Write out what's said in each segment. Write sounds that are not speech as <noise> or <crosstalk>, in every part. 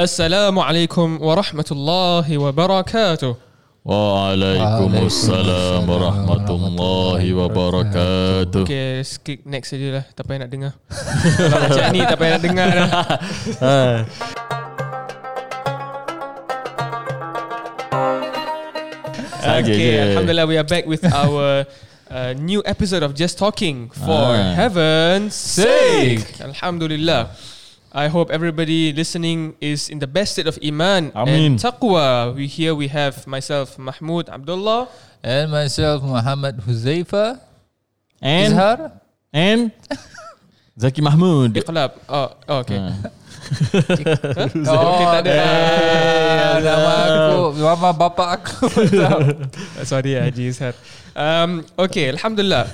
Assalamualaikum warahmatullahi wabarakatuh. Waalaikumsalam warahmatullahi wabarakatuh. Okay, skip next saja lah. Tak payah nak dengar. <laughs> Kalau macam ni tak payah nak dengar dah. Saja okay, je. Alhamdulillah we are back with our uh, new episode of Just Talking for Ah. heaven's sake. Alhamdulillah. I hope everybody listening is in the best state of iman and Amin. taqwa. We here we have myself Mahmoud Abdullah. And myself Muhammad Huzaifa And Izhar and <laughs> Zaki Mahmud. Iqlab. Oh, oh okay. Ah. <laughs> Oh Okay, tak ada. eh, Nama aku Nama bapa aku <laughs> Sorry Haji Izhar. Um, okay, Alhamdulillah.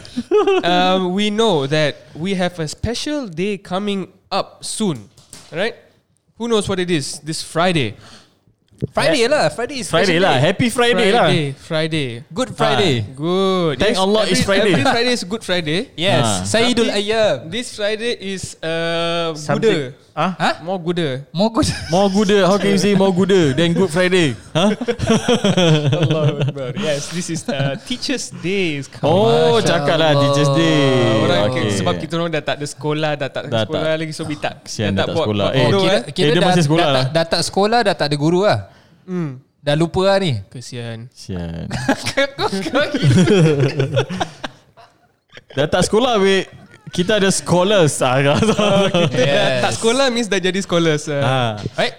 um, we know that we have a special day coming up soon, right? Who knows what it is? This Friday. Friday lah Friday is Friday lah. Happy Friday, lah. Friday. Good Friday Good. Thank Allah every, it's Friday. Every Friday is <laughs> Good Friday. Yes Ah. Sayyidul Ayyam This Friday is uh, Something- Ah? Ha? More Guda. More good More good. How can you say more good than Good Friday? Huh? <laughs> Allah Akbar. Yes, this is uh, Teachers Day. is. Oh, cakap lah. Teachers Day. Orang Okay. sebab kita orang dah tak ada sekolah, dah tak ada Dah sekolah tak. lagi so we tak Kesian dah dah tak buat- sekolah. buat Eh, bodoh, kira, eh. kira dia dah, masih sekolah dah, lah. tak, dah tak sekolah Dah tak ada guru lah Hmm. Dah lupa lah ni Kesian. Sian. <laughs> <laughs> Dah tak sekolah, weh. Kita ada scholars. Ah, <laughs> Yes. Tak sekolah means dah jadi scholars. Uh. ah. Eh?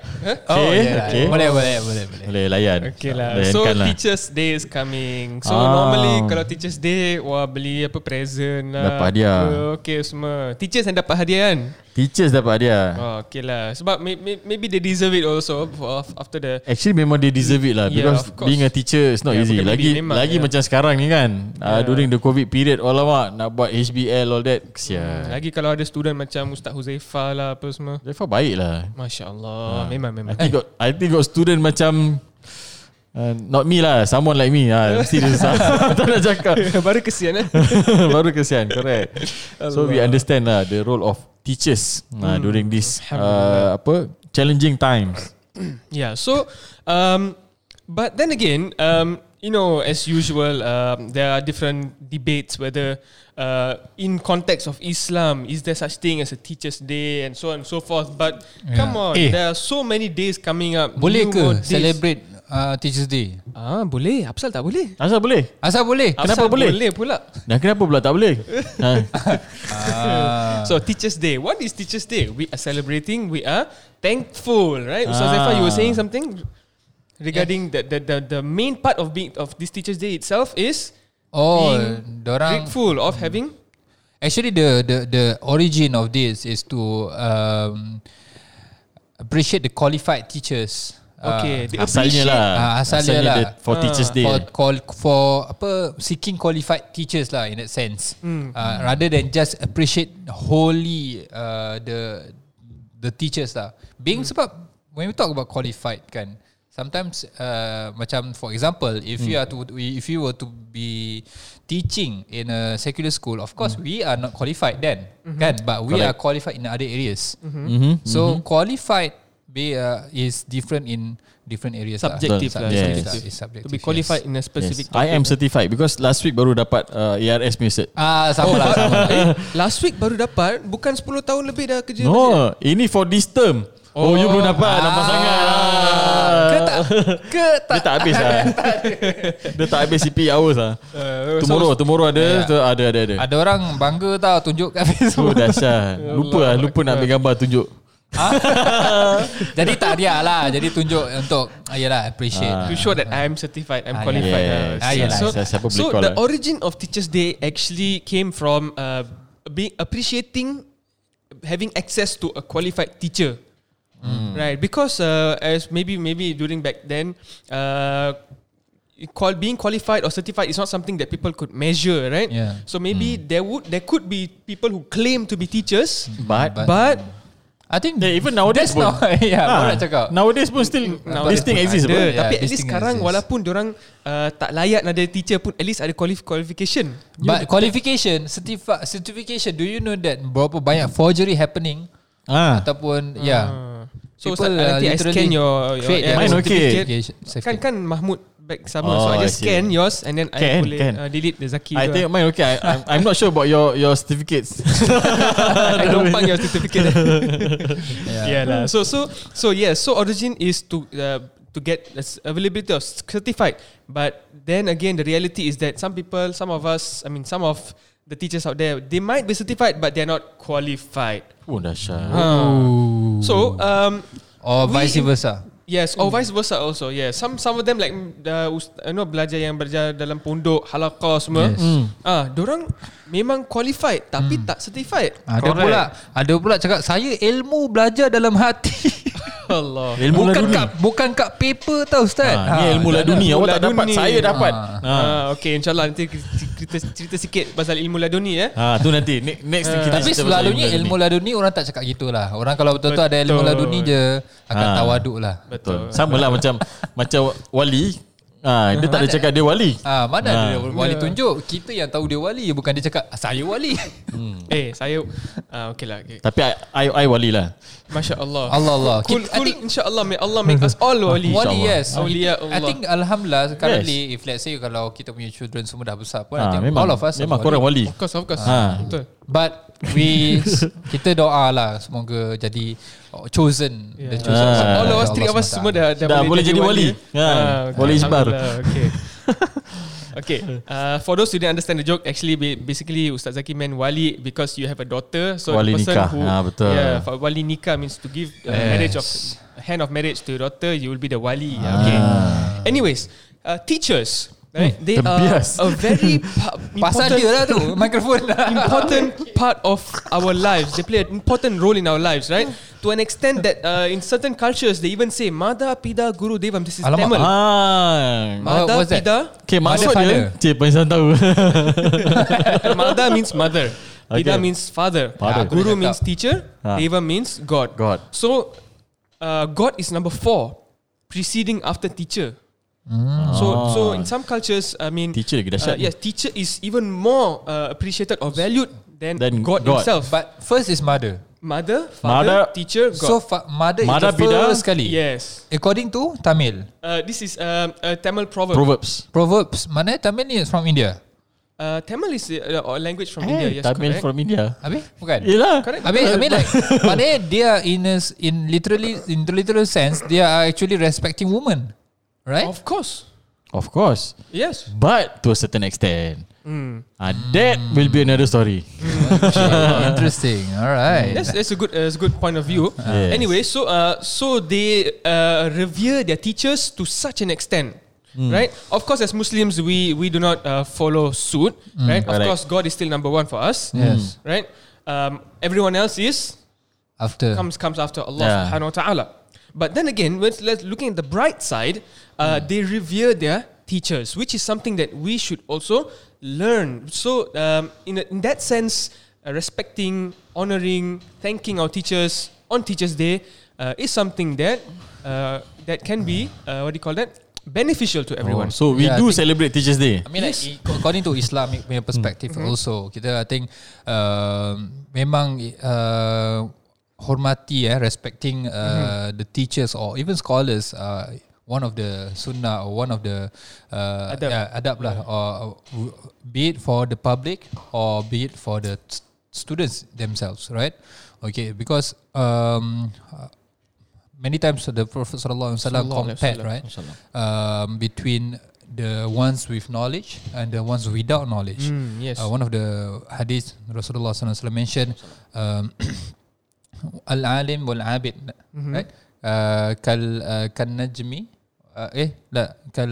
Oh Okay, yeah, okay. Boleh boleh boleh boleh Boleh layan. Okay lah. So lah. Teachers Day is coming. So Ah. normally kalau Teachers Day, wah beli apa present lah. Dapat hadiah. Okay semua. Teachers yang dapat hadiah kan? Teachers dapat dia. Oh, okay lah. Sebab may, may, maybe they deserve it also for, after the Actually memang they deserve it lah Yeah, Because course. being a teacher is not Yeah, easy Lagi memang, lagi yeah. macam sekarang ni kan uh, Yeah. During the covid period Alamak Nak buat HBL all that Kesian lagi kalau ada student macam Ustaz Huzaifah lah apa semua. Zafar baik lah Masya Allah. Memang memang. I think got I think got student macam uh, Not me lah Someone like me ah, Mesti dia susah Tak nak cakap <laughs> Baru kesian eh. <laughs> Baru kesian Correct So we understand lah The role of teachers uh, During this uh, Apa Challenging times <coughs> Yeah. So, um, but then again, um, you know, as usual, um, there are different debates whether, uh, in context of Islam, is there such thing as a Teachers' Day and so on and so forth. But come Yeah. on, Eh. there are so many days coming up. Boleh ke. Celebrate uh, Teachers Day Ah, boleh. Apasal tak boleh? Asal boleh Asal boleh Kenapa Apasal boleh? Boleh pula. Dan kenapa pula tak boleh <laughs> ha. Ah. So Teachers' Day. What is Teachers' Day? We are celebrating. We are thankful, right? Ustaz Ah. Zaifa, you were saying something regarding the, the the the main part of being of this Teachers' Day itself is Oh being Dorang grateful of having Actually, the the the origin of this is to um, appreciate the qualified teachers. okay. they Asalnya appreciate- lah Ah, asalnya lah. the- For Ah. teachers day for call for apa seeking qualified teachers lah in that sense. Hmm. Uh, rather than just appreciate wholly uh, the the teachers lah. Being Hmm. sebab when we talk about qualified kan, sometimes uh, macam for example, if you Hmm. are to if you were to be teaching in a secular school, of course we are not qualified then, Mm-hmm. kan? But we Correct. are qualified in other areas. mm-hmm. So qualified be uh, is different in different areas. Subjective lah. lah, Yes. Subjective. It's to subjective. be qualified yes. in a specific. Yes. I am certified because last week baru dapat uh, ARS punya cert. Ah, sama lah, sama lah. Eh, <laughs> last week baru dapat Bukan 10 tahun lebih dah kerja. No, ini for this term. Oh, you belum dapat, nampak sangat. Ke tak? Ke tak? Dia tak habis <laughs> lah. Dia tak habis CP hours lah. Uh, Tomorrow, tomorrow ada, Yeah. tu ada, ada, ada. Ada orang bangga tau tunjuk kat Oh, Facebook. dahsyat. Lupa lah, lupa nak ambil gambar tunjuk. <laughs> Jadi tak dia lah. Jadi tunjuk untuk ayalah appreciate. Ah. to show that I am certified, I'm Ah, qualified. yes. Ah, yelah. So, so call the lah. origin of Teachers Day actually came from uh, being appreciating having access to a qualified teacher. Hmm. Right, because uh, as maybe maybe during back then, uh, call being qualified or certified is not something that people could measure, right? Yeah. So maybe there would there could be people who claim to be teachers, But, But- but I think Yeah, even nowadays pun. not, <laughs> yeah, Ah, baru nak cakap. Nowadays pun still Nowadays this thing exists. ada. Yeah, Tapi at least sekarang exists. walaupun orang uh, tak layak nak jadi teacher pun at least ada qualif- qualification. But qualification, certifi- certification, do you know that berapa banyak forgery happening? Ah. Ataupun, yeah. So People, Ustaz, nanti uh, I scan your, your yeah, their Mine okay. certificate. Okay, Kan kan Mahmud back sama Oh, So I I just scan yours And then I Can, boleh can. uh, delete the Zaki I think lah. mine okay. I, I'm, I'm not sure about your your certificates. <laughs> <laughs> I numpang your certificate <laughs> Yeah. Yeah lah. So so so yeah. So origin is to uh, to get availability of certified. But then again, the reality is that some people, some of us, I mean, some of the teachers out there, they might be certified, but they're not qualified. oh dahsyat. Ooh. So um, or we- vice versa. Yes, or vice versa also. Yeah, some some of them like the ust- you know belajar yang belajar dalam pondok, halaqah semua. Yes. Hmm. Ah, dorang memang qualified tapi tak certified. Ada Correct. pula Ada pula cakap Saya ilmu belajar dalam hati <laughs> Allah. Ilmu Bukan laduni. kat Bukan kat paper tau Ustaz Ha, ni ilmu tak laduni. ilmu Awak tak dapat, saya dapat. Ah. Ha. Ah, okay, insyaAllah nanti cerita, cerita sikit pasal ilmu laduni ya. Ha, tu nanti Ne- next Ah. kita Tapi selalunya ilmu laduni Orang tak cakap gitulah Orang kalau betul-betul ada ilmu Betul. laduni je Akan Ha. tawaduk lah Betul. Sama lah macam macam <laughs> wali. Ha, dia tak ada cakap dia wali. Ah, mana Ah. ada wali tunjuk Kita yang tahu dia wali Bukan dia cakap Saya wali <laughs> Eh, saya ah, okay lah. Okay. Tapi I, I, I wali lah. Masya Allah. Allah Allah Cool, Kita- I cool. think- InsyaAllah may Allah make us all wali. Wali InsyaAllah. yes Awliya I Allah. think Alhamdulillah Currently If let's say Kalau kita punya children Semua dah besar pun I Ha, think memang all of us memang korang wali. Of course, of course. Ah. Betul. But we <laughs> kita doa lah semoga jadi oh, chosen Yeah. the chosen Ah. All of us, three of us semua dah, dah, Dah boleh jadi wali. Ha, okay. wali isbar. Okay. <laughs> okay. Uh, for those who didn't understand the joke, actually ba- basically Ustaz Zaki meant wali because you have a daughter. So Wali the person nikah. who Ah, betul. yeah, for wali nikah means to give uh, Yes. marriage of hand of marriage to your daughter. You will be the wali. Okay. Ah. Anyways, uh, teachers. Right? Hmm, they are terbias. a very <laughs> pa- Pasal important dia lah tu Mikrofon <laughs> important part of our lives. They play an important role in our lives, right? To an extent that uh, in certain cultures they even say Mada Pida Guru Devam. This is Alamak. Tamil. Ah. Mada what's that? Pida. Okay, maksud dia Cik Pensan tahu <laughs> Mada means mother. Pida Okay. means father. Father. Uh, Guru Aku dah means teacher. Ah. Deva means God. God So uh, God is number four, preceding after teacher. Hmm. So Ah. so in some cultures, I mean, Teacher lagi uh, dahsyat yes, teacher is even more uh, appreciated or valued than, Than God, God. himself. But first is mother mother, father, Mother- teacher, God. So fa- mother, Mother is the bida. first kali yes. According to Tamil Uh, this is um, a Tamil proverb. Proverbs Proverbs Mana Tamil ni is from India Uh, Tamil is uh, a language from Eh, India. Yes, Tamil correct. from India Habis? Bukan? Yelah Correct. Habis, I mean like <laughs> Maknanya dia in a, in literally in the literal sense they are actually respecting women, right? Of course. Of course Yes. But to a certain extent Mm. ah, That will be another story <laughs> Interesting. All right. That's, that's a good uh, that's a good point of view. Yes. Anyway, so uh, so they uh, revere their teachers to such an extent. Right, of course, as Muslims, we we do not uh, follow suit. Right, of Correct. course, God is still number one for us. Yes. Right, um, everyone else is After. comes comes after Allah Yeah. Subhanahu Wa Taala. But then again, when let's looking at the bright side, uh, they revere their teachers, which is something that we should also learn. So, um, in a- in that sense, uh, respecting, honoring, thanking our teachers on Teachers Day uh, is something that uh, that can be uh, what do you call that? Beneficial to everyone. oh, So we Yeah, do celebrate Teachers Day? I mean like according to Islamic punya perspective also kita I think um, memang uh, hormati eh respecting uh, the teachers or even scholars uh, one of the sunnah or one of the uh, Adab. yeah, adab lah or uh, be it for the public or be it for the s- students themselves right okay because um, many times the Prophet sallallahu alaihi wasallam Sallallahu alaihi compared right um, between the ones with knowledge and the ones without knowledge. Mm, yes. Uh, one of the hadith Rasulullah SAW mentioned um, al-alim wal-abid Mhm. right uh, kal uh, kan najmi uh, eh la kal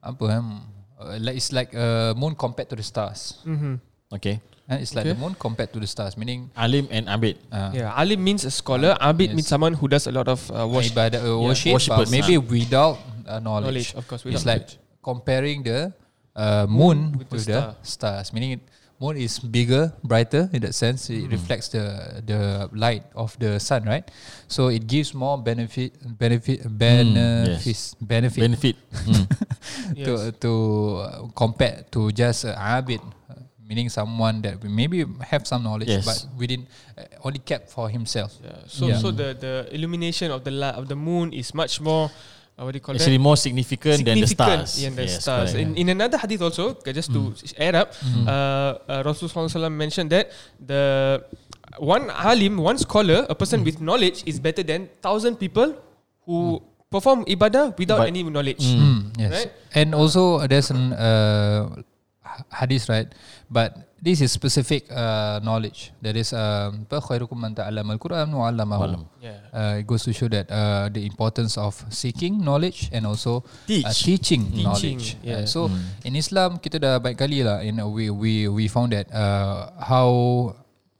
apa um, uh, like it's like a moon compared to the stars Mhm. Okay uh, it's like Okay. the moon compared to the stars meaning Alim and Abid uh, Yeah, alim means a scholar. Abid Yes. means someone who does a lot of uh, worship. ibadat uh, worship worshippers, but maybe without uh, knowledge. Knowledge, of course. It's without like comparing the uh, moon with with, the the, stars. Meaning, it, moon is bigger, brighter in that sense. It Hmm. reflects the the light of the sun, right? So it gives more benefit, benefit, benefits, benefit Benefit <laughs> Hmm. Yes. to to uh, compare to just uh, abid. meaning someone that maybe have some knowledge Yes. but within uh, only kept for himself. Yeah. So Yeah. so the the illumination of the light of the moon is much more uh, what do you call Actually that? more significant, than the stars. than the Yes, stars. correct. In, in another hadith also, just to add up, uh, uh, Rasulullah mentioned that the one alim, one scholar, a person with knowledge is better than thousand people who perform ibadah without But- any knowledge. Mm, yes. Right? And also uh, there's an uh, ha- hadith, right? But this is specific uh, knowledge. That is, um, apa, khairukum man ta'allama al-Quran wa 'allamahu. Uh, it goes to show that uh, the importance of seeking knowledge and also Teach. Uh, teaching, Teaching, knowledge. yeah. Uh, so in Islam kita dah baik kali lah. You know, we we we found that uh, how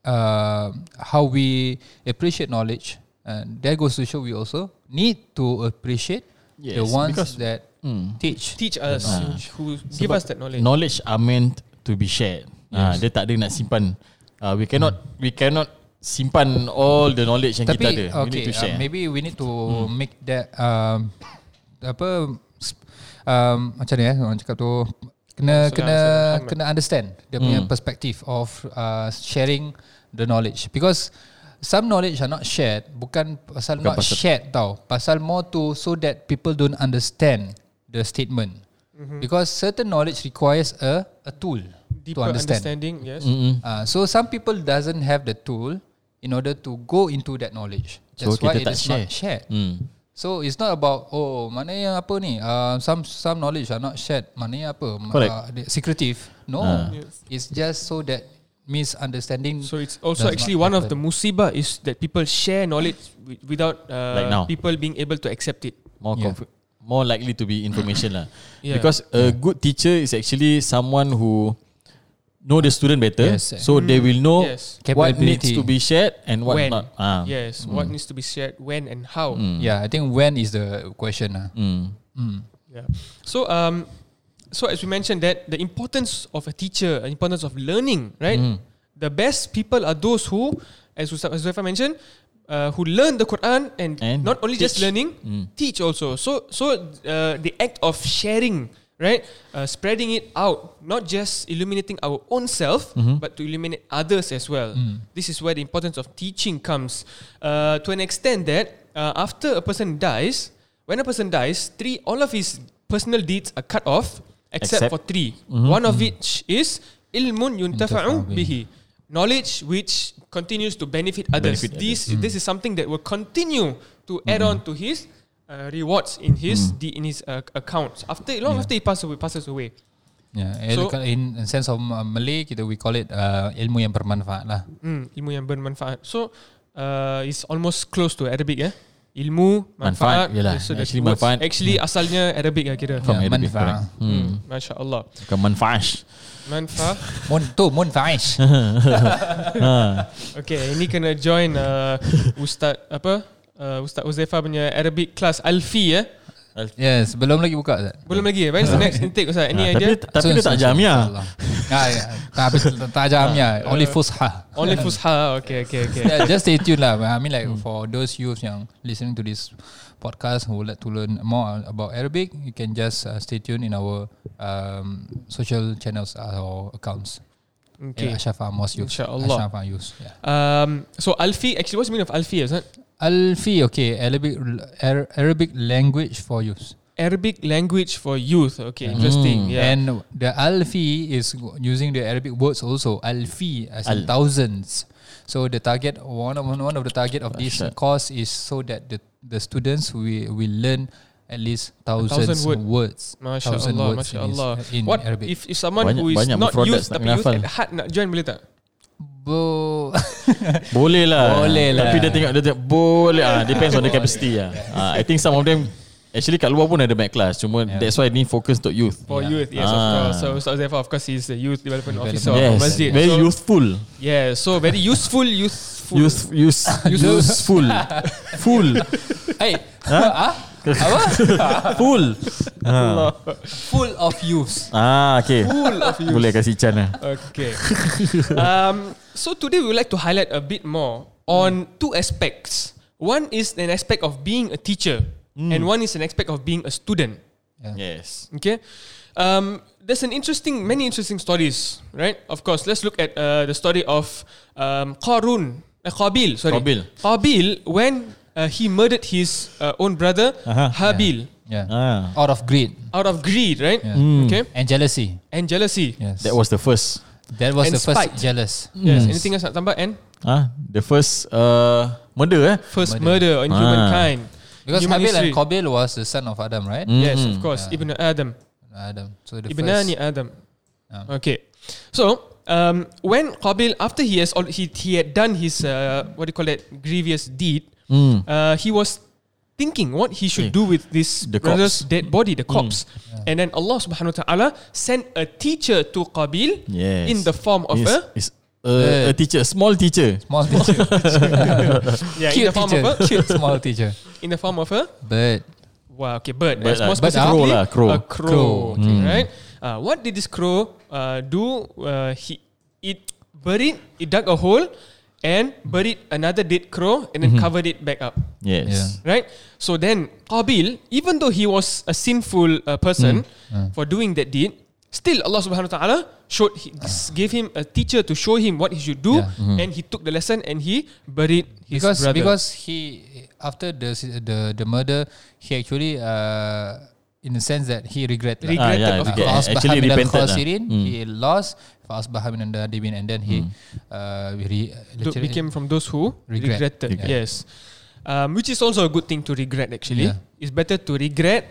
uh, how we appreciate knowledge. Uh, that goes to show we also need to appreciate the Yes, ones because- that Hmm. teach. Teach us, who give Sebab us that knowledge. Knowledge are meant to be shared. Ah, dia tak ada nak simpan. Uh, we cannot we cannot simpan all the knowledge yang kita ada. Tapi we okay, need to share. uh, maybe we need to make that um, apa um, macam ni eh orang cakap tu kena Salam, kena Muhammad. kena understand dia punya perspective of uh, sharing the knowledge because some knowledge are not shared bukan pasal Bukan not pasal- shared tau pasal more to so that people don't understand the statement because certain knowledge requires a a tool Deeper to understand understanding, yes. Mm-mm. Uh, so some people doesn't have the tool in order to go into that knowledge. So why kita it tak is share. not shared. Hmm. So it's not about oh mana yang apa ni uh, some some knowledge are not shared mana yang apa Correct. uh, the- secretive. No, Ah. Yes. it's just so that misunderstanding. So it's also actually not one of the musibah is that people share knowledge wi- without uh, Like now. people being able to accept it. More Yeah. conf- more likely to be information lah. <coughs> Yeah. Because a good teacher is actually someone who know the student better, Yes. so they will know Yes. what needs to be shared and what when? not. Ah. Yes. What needs to be shared, when and how. Yeah, I think when is the question. Uh. Mm. Mm. Yeah. So um, so as we mentioned that the importance of a teacher, the importance of learning, right? The best people are those who, as Azrafa mentioned, uh, who learn the Quran and, And not only just learning, Mm. teach also. So so uh, the act of sharing, right, uh, spreading it out, not just illuminating our own self, but to illuminate others as well. This is where the importance of teaching comes. Uh, to an extent that uh, after a person dies, when a person dies, three all of his personal deeds are cut off except, Except- for 3 One of which is ilmun Yuntafa'u bihi. Knowledge which continues to benefit others. Benefit this this is something that will continue to add on to his uh, rewards in his the, in his uh, accounts after long after he passes away passes away. Yeah, So- in, in sense of uh, Malay kita we call it uh, ilmu yang bermanfaat lah. Hmm, ilmu yang bermanfaat. So uh, it's almost close to Arabic ya. Ilmu Manfaat, manfaat. yelah. So Actually manfaat- Actually asalnya Arabic ya kira. From Yeah, Arabic, manfaat. Hmm. Hmm. Masya Allah. Bukan manfaat. Manfaat. Mun tu mun faish. <laughs> Okay, ini kena join uh, Ustaz apa? Uh, Ustaz Uzaifa punya Arabic class Alfi ya. Yes, belum lagi buka Ustaz. Belum lagi. When's the next intake Ustaz? Any Ah, tapi idea? tapi dia tak jamiah. Ah, ya. Tak habis tak jamiah. Only fusha. Only Fusha. Okay, okay, okay. Yeah, just stay tuned lah. I mean like for those youths yang listening to this podcast who would like to learn more about Arabic, you can just uh, stay tuned in our um, social channels uh, or accounts. Okay. Yeah, Ashraf Amos Youth. InsyaAllah. Ashraf Youth. Yeah. Um, so Alfi, actually what's the meaning of Alfi? Is it Alfi, okay, Arabic Ar- Arabic language for youth. Arabic language for youth? Okay, interesting. Yeah. And the Alfi is using the Arabic words also. Alfi as in Al. thousands. So the target one of one of the target of this Masya. course is so that the the students will will learn at least thousands thousand word. words. Masya thousand Allah, words Masya in, Allah. in What Arabic. if if someone Banyak- who is banyak not youth tapi youth at heart nak join boleh tak? Bo <laughs> Boleh lah. Boleh lah. Tapi dia tengok dia tengok boleh ah depends on the capacity ah. Ah, I think some of them actually kat luar pun ada banyak kelas. Cuma Yeah. that's why ni focus untuk youth. For Yeah. youth, yes, of Ah. course. So Ustaz Zaifa, of course, he's the youth development officer of Yes, the masjid. very so, youthful. Yeah, so very useful, useful. Youth, <laughs> use, useful, full, hey, <laughs> ah, apa? full. Allah. Full of youths. Ah, okay. Full of youth. Boleh kasih Chan lah. Okay. um, so today we would like to highlight a bit more on two aspects. One is an aspect of being a teacher, and one is an aspect of being a student. Yes. Okay. Um, there's an interesting, many interesting stories, right? Of course, let's look at uh, the story of um, Qarun, uh, Qabil, sorry. Qabil. Qabil, when uh, he murdered his uh, own brother, Uh-huh. Habil, Yeah. Ah, Out of greed out of greed, right? Yeah. Mm. Okay. and jealousy. And jealousy. Yes. that was the first. That was and the first spite. jealous. Yes. Mm. Anything else nak tambah? And Ah, the first uh, murder eh? first Murder. murder, in Ah. humankind. Because Human Habil and. Qabil was the son of Adam, right? Mm. Yes, of Mhm. course. Yeah. Ibn Adam. Adam. So the Ibnani first. Adam. Ah. Okay. So, um, when Qabil, after he has he, he had done his uh, what do you call it grievous deed, Mm. uh, he was thinking what he should Eh, do with this the brother's corpse. dead body, the Mm. And then Allah Subhanahu Wa Taala sent a teacher to Qabil Yes. in the form of Is, a is a, a teacher, small teacher. Small teacher. <laughs> yeah, in Cute the form teacher. of a Cute small teacher. in the form of a But wow, okay, bird. Bird Yes, more Bird, ah. specifically, Crow lah, crow. a crow. Crow. Okay, Mm. right? Uh, what did this crow uh, do? Uh, he it buried, it dug a hole, and buried another dead crow and then mm-hmm. covered it back up. Yes. Yeah. Right? So then Qabil, even though he was a sinful uh, person mm. uh. for doing that deed, still Allah subhanahu wa ta'ala showed he, gave him a teacher to show him what he should do yeah. mm-hmm. and he took the lesson and he buried his because, brother. Because he after the the the murder, he actually uh in the sense that he regretted. Regretted, ah, yeah, of course. Actually, repented. Mm. He lost فأصبح من النادمين and then he uh, re, Th- literally- became from those who Regret. regretted. Regret. Yes, um, which is also a good thing to regret. Actually, Yeah. it's better to regret,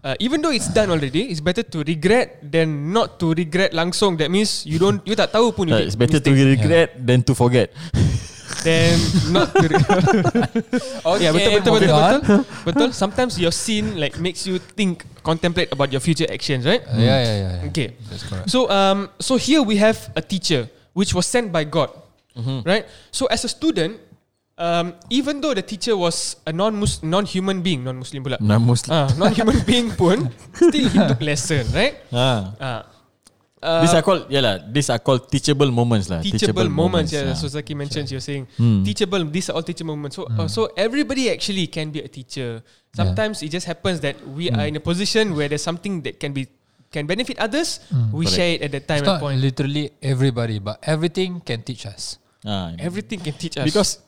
uh, even though it's done already. It's better to regret than not to regret langsung. That means you don't, you tak tahu pun. you Uh, did it's better to mistake. regret than to forget. <laughs> Then not to. Re- <laughs> okay, yeah, betul betul betul betul. <laughs> betul. Sometimes your sin like makes you think, contemplate about your future actions, right? Uh, yeah, yeah, yeah, yeah. Okay. That's correct. So um so here we have a teacher which was sent by God. Right? So as a student, um, even though the teacher was a non non-human being, non-Muslim pula. Non Muslim. Ah, non-human being pun <laughs> still he took lesson, right? Ah. Ah. These Uh, are called yeah lah. These are called teachable moments lah. teachable moments, yeah. ah. So Zaki mentions you're saying Hmm. teachable. These are all teachable moments. So uh, so everybody actually can be a teacher. Sometimes it just happens that we are in a position where there's something that can be can benefit others. We Correct. share it at that time It's and not point. literally everybody, but everything can teach us. Ah, Everything can teach us because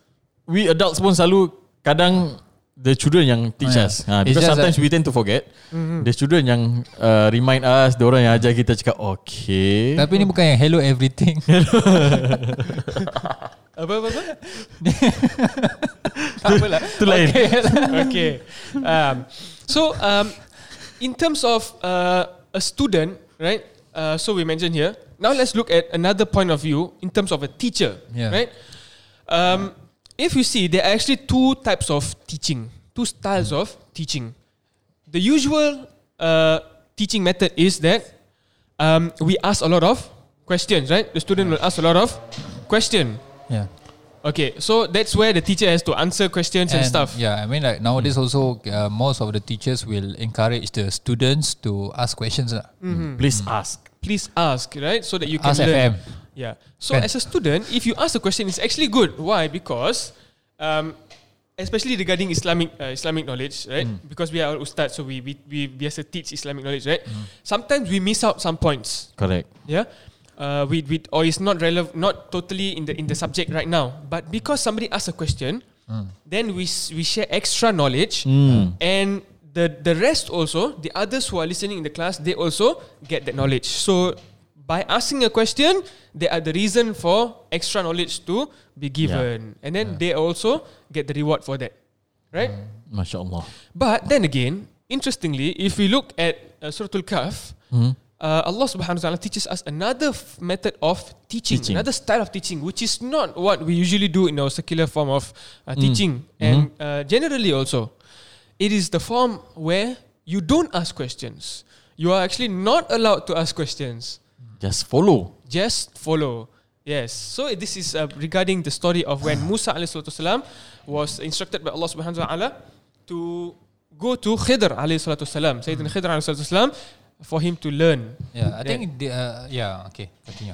we adults pun selalu kadang the children yang teach Oh, yeah. us. It's because just sometimes that- we tend to forget. Mm-hmm. The children yang uh, remind us, the orang yang ajar kita cakap okay. Tapi ni bukan yang hello everything. <laughs> apa apa apa? tak apalah. Itu lain. <laughs> okay. Um, so um, in terms of uh, a student, right? Uh, so we mentioned here. Now let's look at another point of view in terms of a teacher, Yeah. right? Um, if you see, there are actually two types of teaching, two styles of teaching. The usual uh, teaching method is that um, we ask a lot of questions, right? The student will ask a lot of question. yeah. Okay, so that's where the teacher has to answer questions and, stuff. Yeah, I mean like nowadays also uh, most of the teachers will encourage the students to ask questions. lah. Please ask. Please ask, right? So that you can Ask learn. FM. Yeah. So as a student, if you ask a question, it's actually good. Why? Because, um, especially regarding Islamic uh, Islamic knowledge, right? Because we are all ustad, so we we we we have to teach Islamic knowledge, right? Sometimes we miss out some points. Correct. Yeah. Uh, we, we or it's not relevant, not totally in the in the subject right now. But because somebody asks a question, then we we share extra knowledge, Mm. and the the rest also, the others who are listening in the class, they also get that knowledge. So by asking a question, they are the reason for extra knowledge to be given, and then they also get the reward for that, right? Masya Allah. But then again, interestingly, if we look at uh, Surah Al-Kahf, Hmm. uh, Allah Subhanahu Wa Taala teaches us another f- method of teaching, Teaching. another style of teaching, which is not what we usually do in our secular form of uh, Mm. teaching, Mm-hmm. and uh, generally also, it is the form where you don't ask questions. You are actually not allowed to ask questions. Just follow. Just follow. Yes. So this is uh, regarding the story of when <sighs> Musa alaihissalam was instructed by Allah subhanahu wa taala to go to Khidr alaihissalam, Sayyidina Khidr alaihissalam, for him to learn. Yeah, I think the, uh, yeah, okay, continue.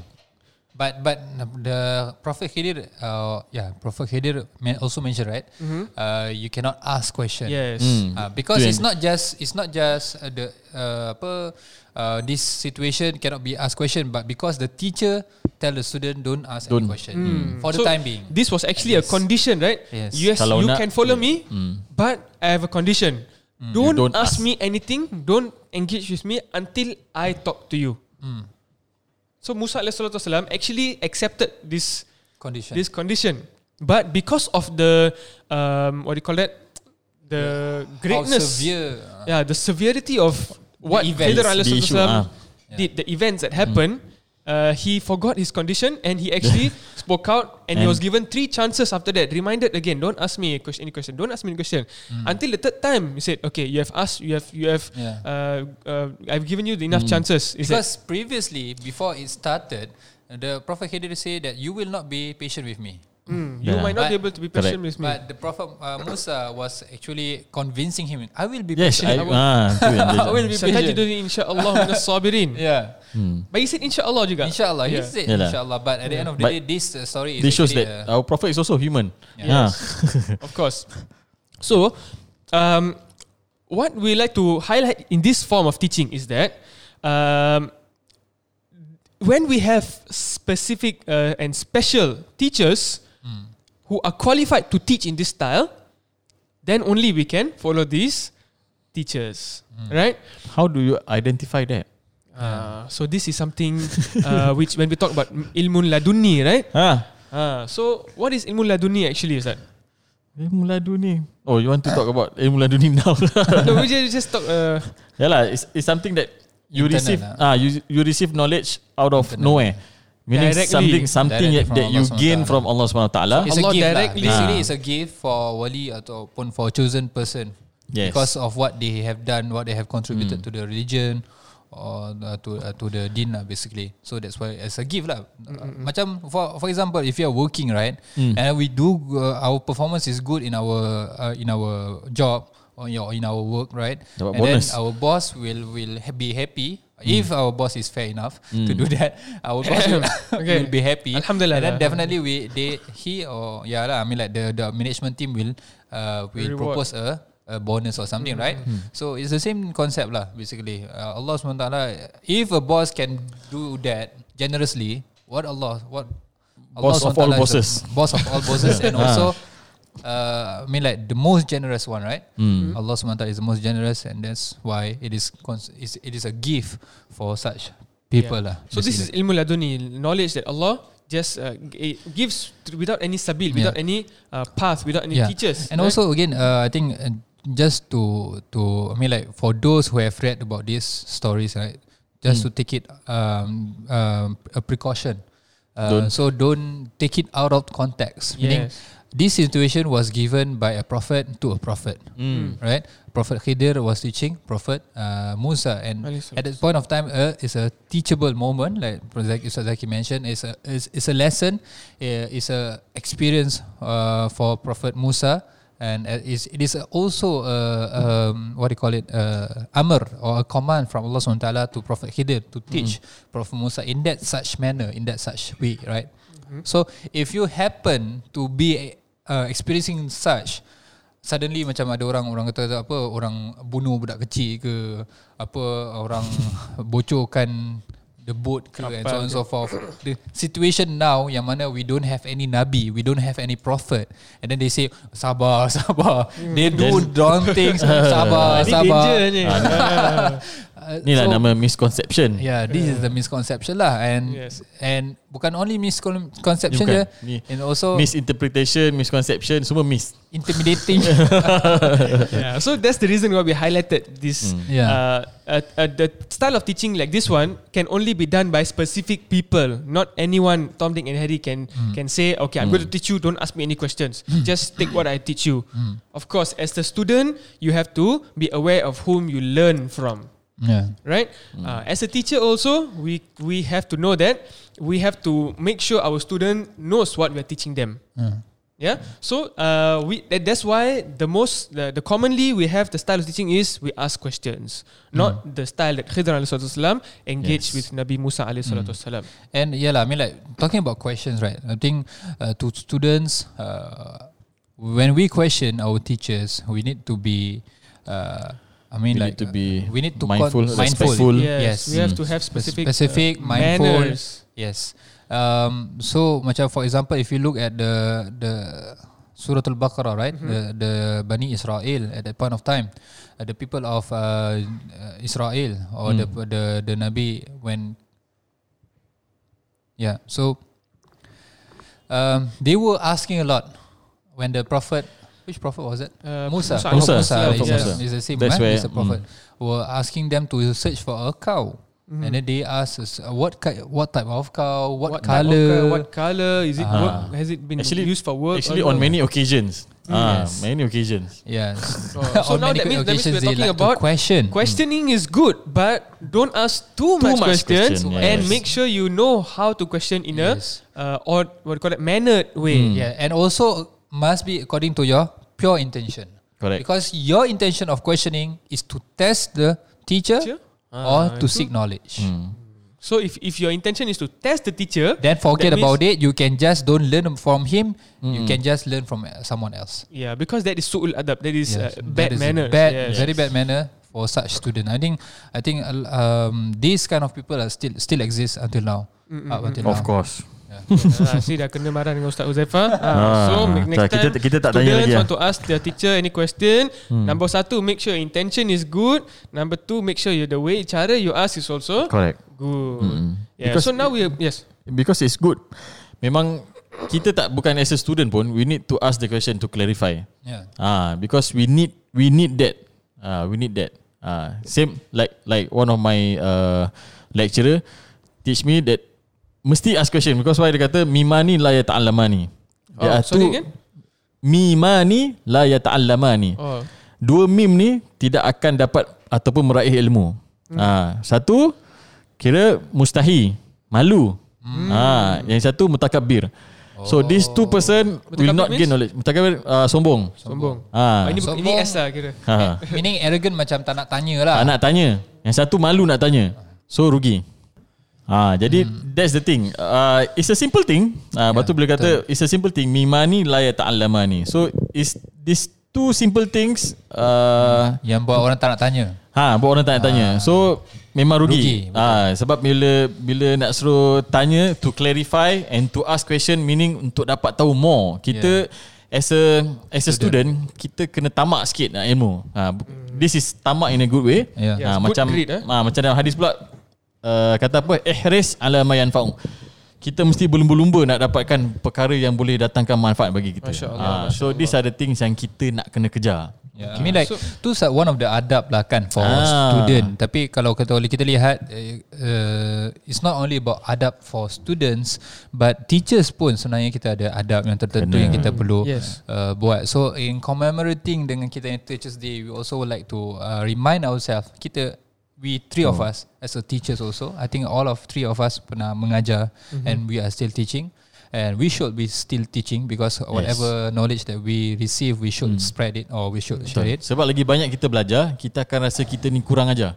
But but the Prophet Khidir, uh, yeah, Prophet Khidir men- also mentioned right. Uh, you cannot ask question. Yes. Hmm. Uh, because Tu it's not just it's not just uh, the uh, apa uh, this situation cannot be asked question, but because the teacher tell the student don't ask Don't. any question for the time being. This was actually a condition, right? Yes. Yes, Kalau you nak- can follow me, but I have a condition. Don't, don't ask, ask. me anything. Don't engage with me until I talk to you. So Musa alaihissalam actually accepted this Condition. this condition, but because of the um, what do you call that? The How greatness, severe. uh, yeah, the severity of what the alaihissalam ah. did, the events that happened, uh, he forgot his condition and he actually <laughs> spoke out and, he And- was given three chances after that. Reminded again, don't ask me question, any question, don't ask me any question. Until the third time, he said, okay, you have asked, you have, you have, Yeah. uh, uh, I've given you the enough chances. He said, Because previously, before it started, the Prophet Khidir said that you will not be patient with me. "Hmm, you Yeah. might not be able to be patient with me. But the Prophet uh, Musa was actually convincing him. I will be Yes, patient. I, ah, tu yang dia- I will be patient. Satajiduni insya'Allah minas <laughs> sabirin. Yeah, Hmm. But he said insya'Allah juga. inshallah. He Yeah. said Yalah. inshallah. But at the end of the But day, this uh, story is This shows that uh, our prophet is also human. Yeah. Ah. <laughs> Of course. So, um, what we like to highlight in this form of teaching is that um, when we have specific uh, and special teachers who are qualified to teach in this style, then only we can follow these teachers, right? How do you identify that? Uh, so this is something uh, which when we talk about ilmun laduni, right? Ah, Uh, so what is ilmun laduni actually is that? ilmu laduni. Oh, you want to talk about ilmu laduni <laughs> now? <laughs> no, we just, just talk. Uh, yeah lah, it's, it's something that you Internal receive. lah. Ah, you you receive knowledge out of Internal. nowhere. Meaning Directly. something something Directly that, you gain from Allah Subhanahu Wa Taala. It's Allah a gift directly- lah. Basically, Ah. it's a gift for wali ataupun for chosen person. Yes. Because of what they have done, what they have contributed to the religion or uh, to uh, to the din lah basically. So that's why it's a gift lah. Uh, macam for for example, if you are working right, and we do uh, our performance is good in our uh, in our job or in, our work right, Dapat and then bonus. our boss will will ha- be happy. If our boss is fair enough to do that, our boss will, <laughs> Okay. will be happy. Alhamdulillah And then definitely we they he or yeah lah. I mean like the the management team will uh will Reward. propose a a bonus or something, right? So it's the same concept lah, basically. Uh, Allah SWT, if a boss can do that generously, what Allah, what Boss of SWT all is the bosses. boss of all bosses, <laughs> and also, uh, I mean like the most generous one, right? Allah SWT is the most generous, and that's why it is cons- it is a gift for such people lah. So this is basically. ilmu laduni, knowledge that Allah just uh, gives without any sabil, without any uh, path, without any teachers. And right? also again, uh, I think uh, just to to I mean like for those who have read about these stories, right? Just to take it um, um, a precaution. Uh, Don't- so don't take it out of context. Meaning, Yes. This situation was given by a prophet to a prophet, right? Prophet Khidir was teaching Prophet uh, Musa, and at that point of time, uh, it's a teachable moment, like Zaki, Ustaz Zaki mentioned. It's a it's, it's a lesson, uh, it's a experience uh, for Prophet Musa, and uh, it's, it is also a, um, what do you call it, uh, amr or a command from Allah SWT to Prophet Khidir to teach Prophet Musa in that such manner, in that such way, right? So if you happen to be uh, experiencing such suddenly macam ada orang orang kata apa orang bunuh budak kecil ke apa orang <laughs> bocorkan the boat ke and so on and so forth. The situation now yang mana we don't have any nabi we don't have any prophet. And then they say sabar <laughs> sabar. They do wrong things <laughs> sabar Ini sabar. Uh, Ni lah so- nama misconception. Yeah, this is the misconception lah, and Yes. and bukan only misconception Bukan. je, Ni and also Misinterpretation, misconception, semua miss. intimidating. <laughs> yeah. So that's the reason why we highlighted this. Yeah. Uh, uh, uh, the style of teaching like this one can only be done by specific people. Not anyone. Tom, Dick, and Harry can can say, "Okay, I'm going to teach you. Don't ask me any questions. Just take what I teach you." Of course, as the student, you have to be aware of whom you learn from. Yeah. right? Uh, as a teacher, also we we have to know that we have to make sure our student knows what we are teaching them. Yeah. Yeah. So uh, we that, that's why the most the, the commonly we have the style of teaching is we ask questions, not the style that Khidr alaihi salatu wasalam engaged Yes. with Nabi Musa alaihi salatu wasalam. And yeah, lah, I mean, like talking about questions, right? I think uh, to students, uh, when we question our teachers, we need to be, uh, I mean, We like need to be we need to mindful, con- respectful. Yes, Yes. we have Mm. to have Spe- specific specific, uh, mindful. manners. Yes. Um, so, macam for example, if you look at the the Surah Al-Baqarah, right? Mm-hmm. The the Bani Israel at that point of time, uh, the people of uh, uh, Israel or the the the Nabi when yeah, so um, they were asking a lot when the prophet which prophet was it? Uh, Musa. Musa. Prophet Musa. Musa, Yeah, is, Prophet the- Musa. the same That's man, where- is the prophet. Were asking them to search for a cow. And then they asked us, uh, what ki- what type of cow, what, type of color, car, what color is it? Ah. Work, has it been Actually- used for work? Actually, on many occasions. Ah, Yes. many occasions. Yes. <laughs> Oh, <laughs> so On now many that means, that means occasions we're they talking like about question. questioning is good, but don't ask too, Too much, much questions question, and make sure you know how to question in Yes. a uh, or what do you call it mannered way. Yeah, and also must be according to your pure intention. Correct. Because your intention of questioning is to test the teacher, Teacher? or Ah, to seek knowledge. So if if your intention is to test the teacher, Then forget about it. You can just don't learn from him. Hmm. You can just learn from uh, someone else. Yeah, because that is su'ul adab. That is Yes, uh, bad that is manners. Bad, yes. very bad manner for such student. I think I think um, these kind of people are still still exist until now. Up until Of now. course. Ah, see dah kena marah dengan Ustaz Uzaifah. Ah, so Ah, next tak, time kita- kita tak tanya lagi, want ah. to ask their teacher any question. Number satu, make sure intention is good. Number two, make sure you the way cara you ask is also Correct. good. Mm. Yeah. Because- so now we yes. Because it's good. Memang kita tak bukan as a student pun we need to ask the question to clarify. Yeah. Ah, because we need we need that. Ah, we need that. Ah, same like like one of my uh, lecturer teach me that mesti ask question because why dia kata mimani la yata'allamani. There Oh, are sorry again? mimani la yata'allamani. Oh. Dua mim ni tidak akan dapat ataupun meraih ilmu. Hmm. Ah, satu kira mustahi, malu. Hmm. Ah, yang satu mutakabbir. So these two person will Mutakabbir not gain knowledge. Mutakabbir uh, sombong. Sombong. Ah. Oh, ini Sombong. ini S lah kira. Ha. <laughs> Meaning arrogant macam tak nak tanya lah. Tak nak tanya. Yang satu malu nak tanya. So rugi. Ah, jadi hmm. that's the thing. Uh, it's a simple thing. Ah, yeah, batu boleh kata it's a simple thing. Mimani la yata'allamani. So is these two simple things uh, Yang buat orang tak nak tanya. Ha, buat orang tak nak tanya. So memang rugi. Rugi, betul. Ah, sebab bila bila nak suruh tanya to clarify and to ask question meaning untuk dapat tahu more. Kita yeah. as a as a student, kita kena tamak sikit nak ilmu. Ha, this is tamak in a good way. Yeah. Yeah, Ha, it's macam good greed, eh? ha, macam dalam hadis pula uh, kata apa? Ihris ala ma yanfa'u. Kita mesti berlumba-lumba nak dapatkan perkara yang boleh datangkan manfaat bagi kita. Masya Allah, Ha, so these are the things yang kita nak kena kejar. Yeah. I mean like So- tu one of the adab lah kan for Ah. student. Tapi kalau kita boleh kita lihat uh, uh, it's not only about adab for students but teachers pun sebenarnya kita ada adab yang tertentu Kena. yang kita perlu Yes. uh, buat. So in commemorating dengan kita yang Teachers Day we also would like to uh, remind ourselves kita we three of us as a teachers also. I think all of three of us pernah mengajar and we are still teaching. And we should be still teaching because whatever knowledge that we receive we should spread it or we should share it. Sebab lagi banyak kita belajar, kita akan rasa kita ni kurang aja.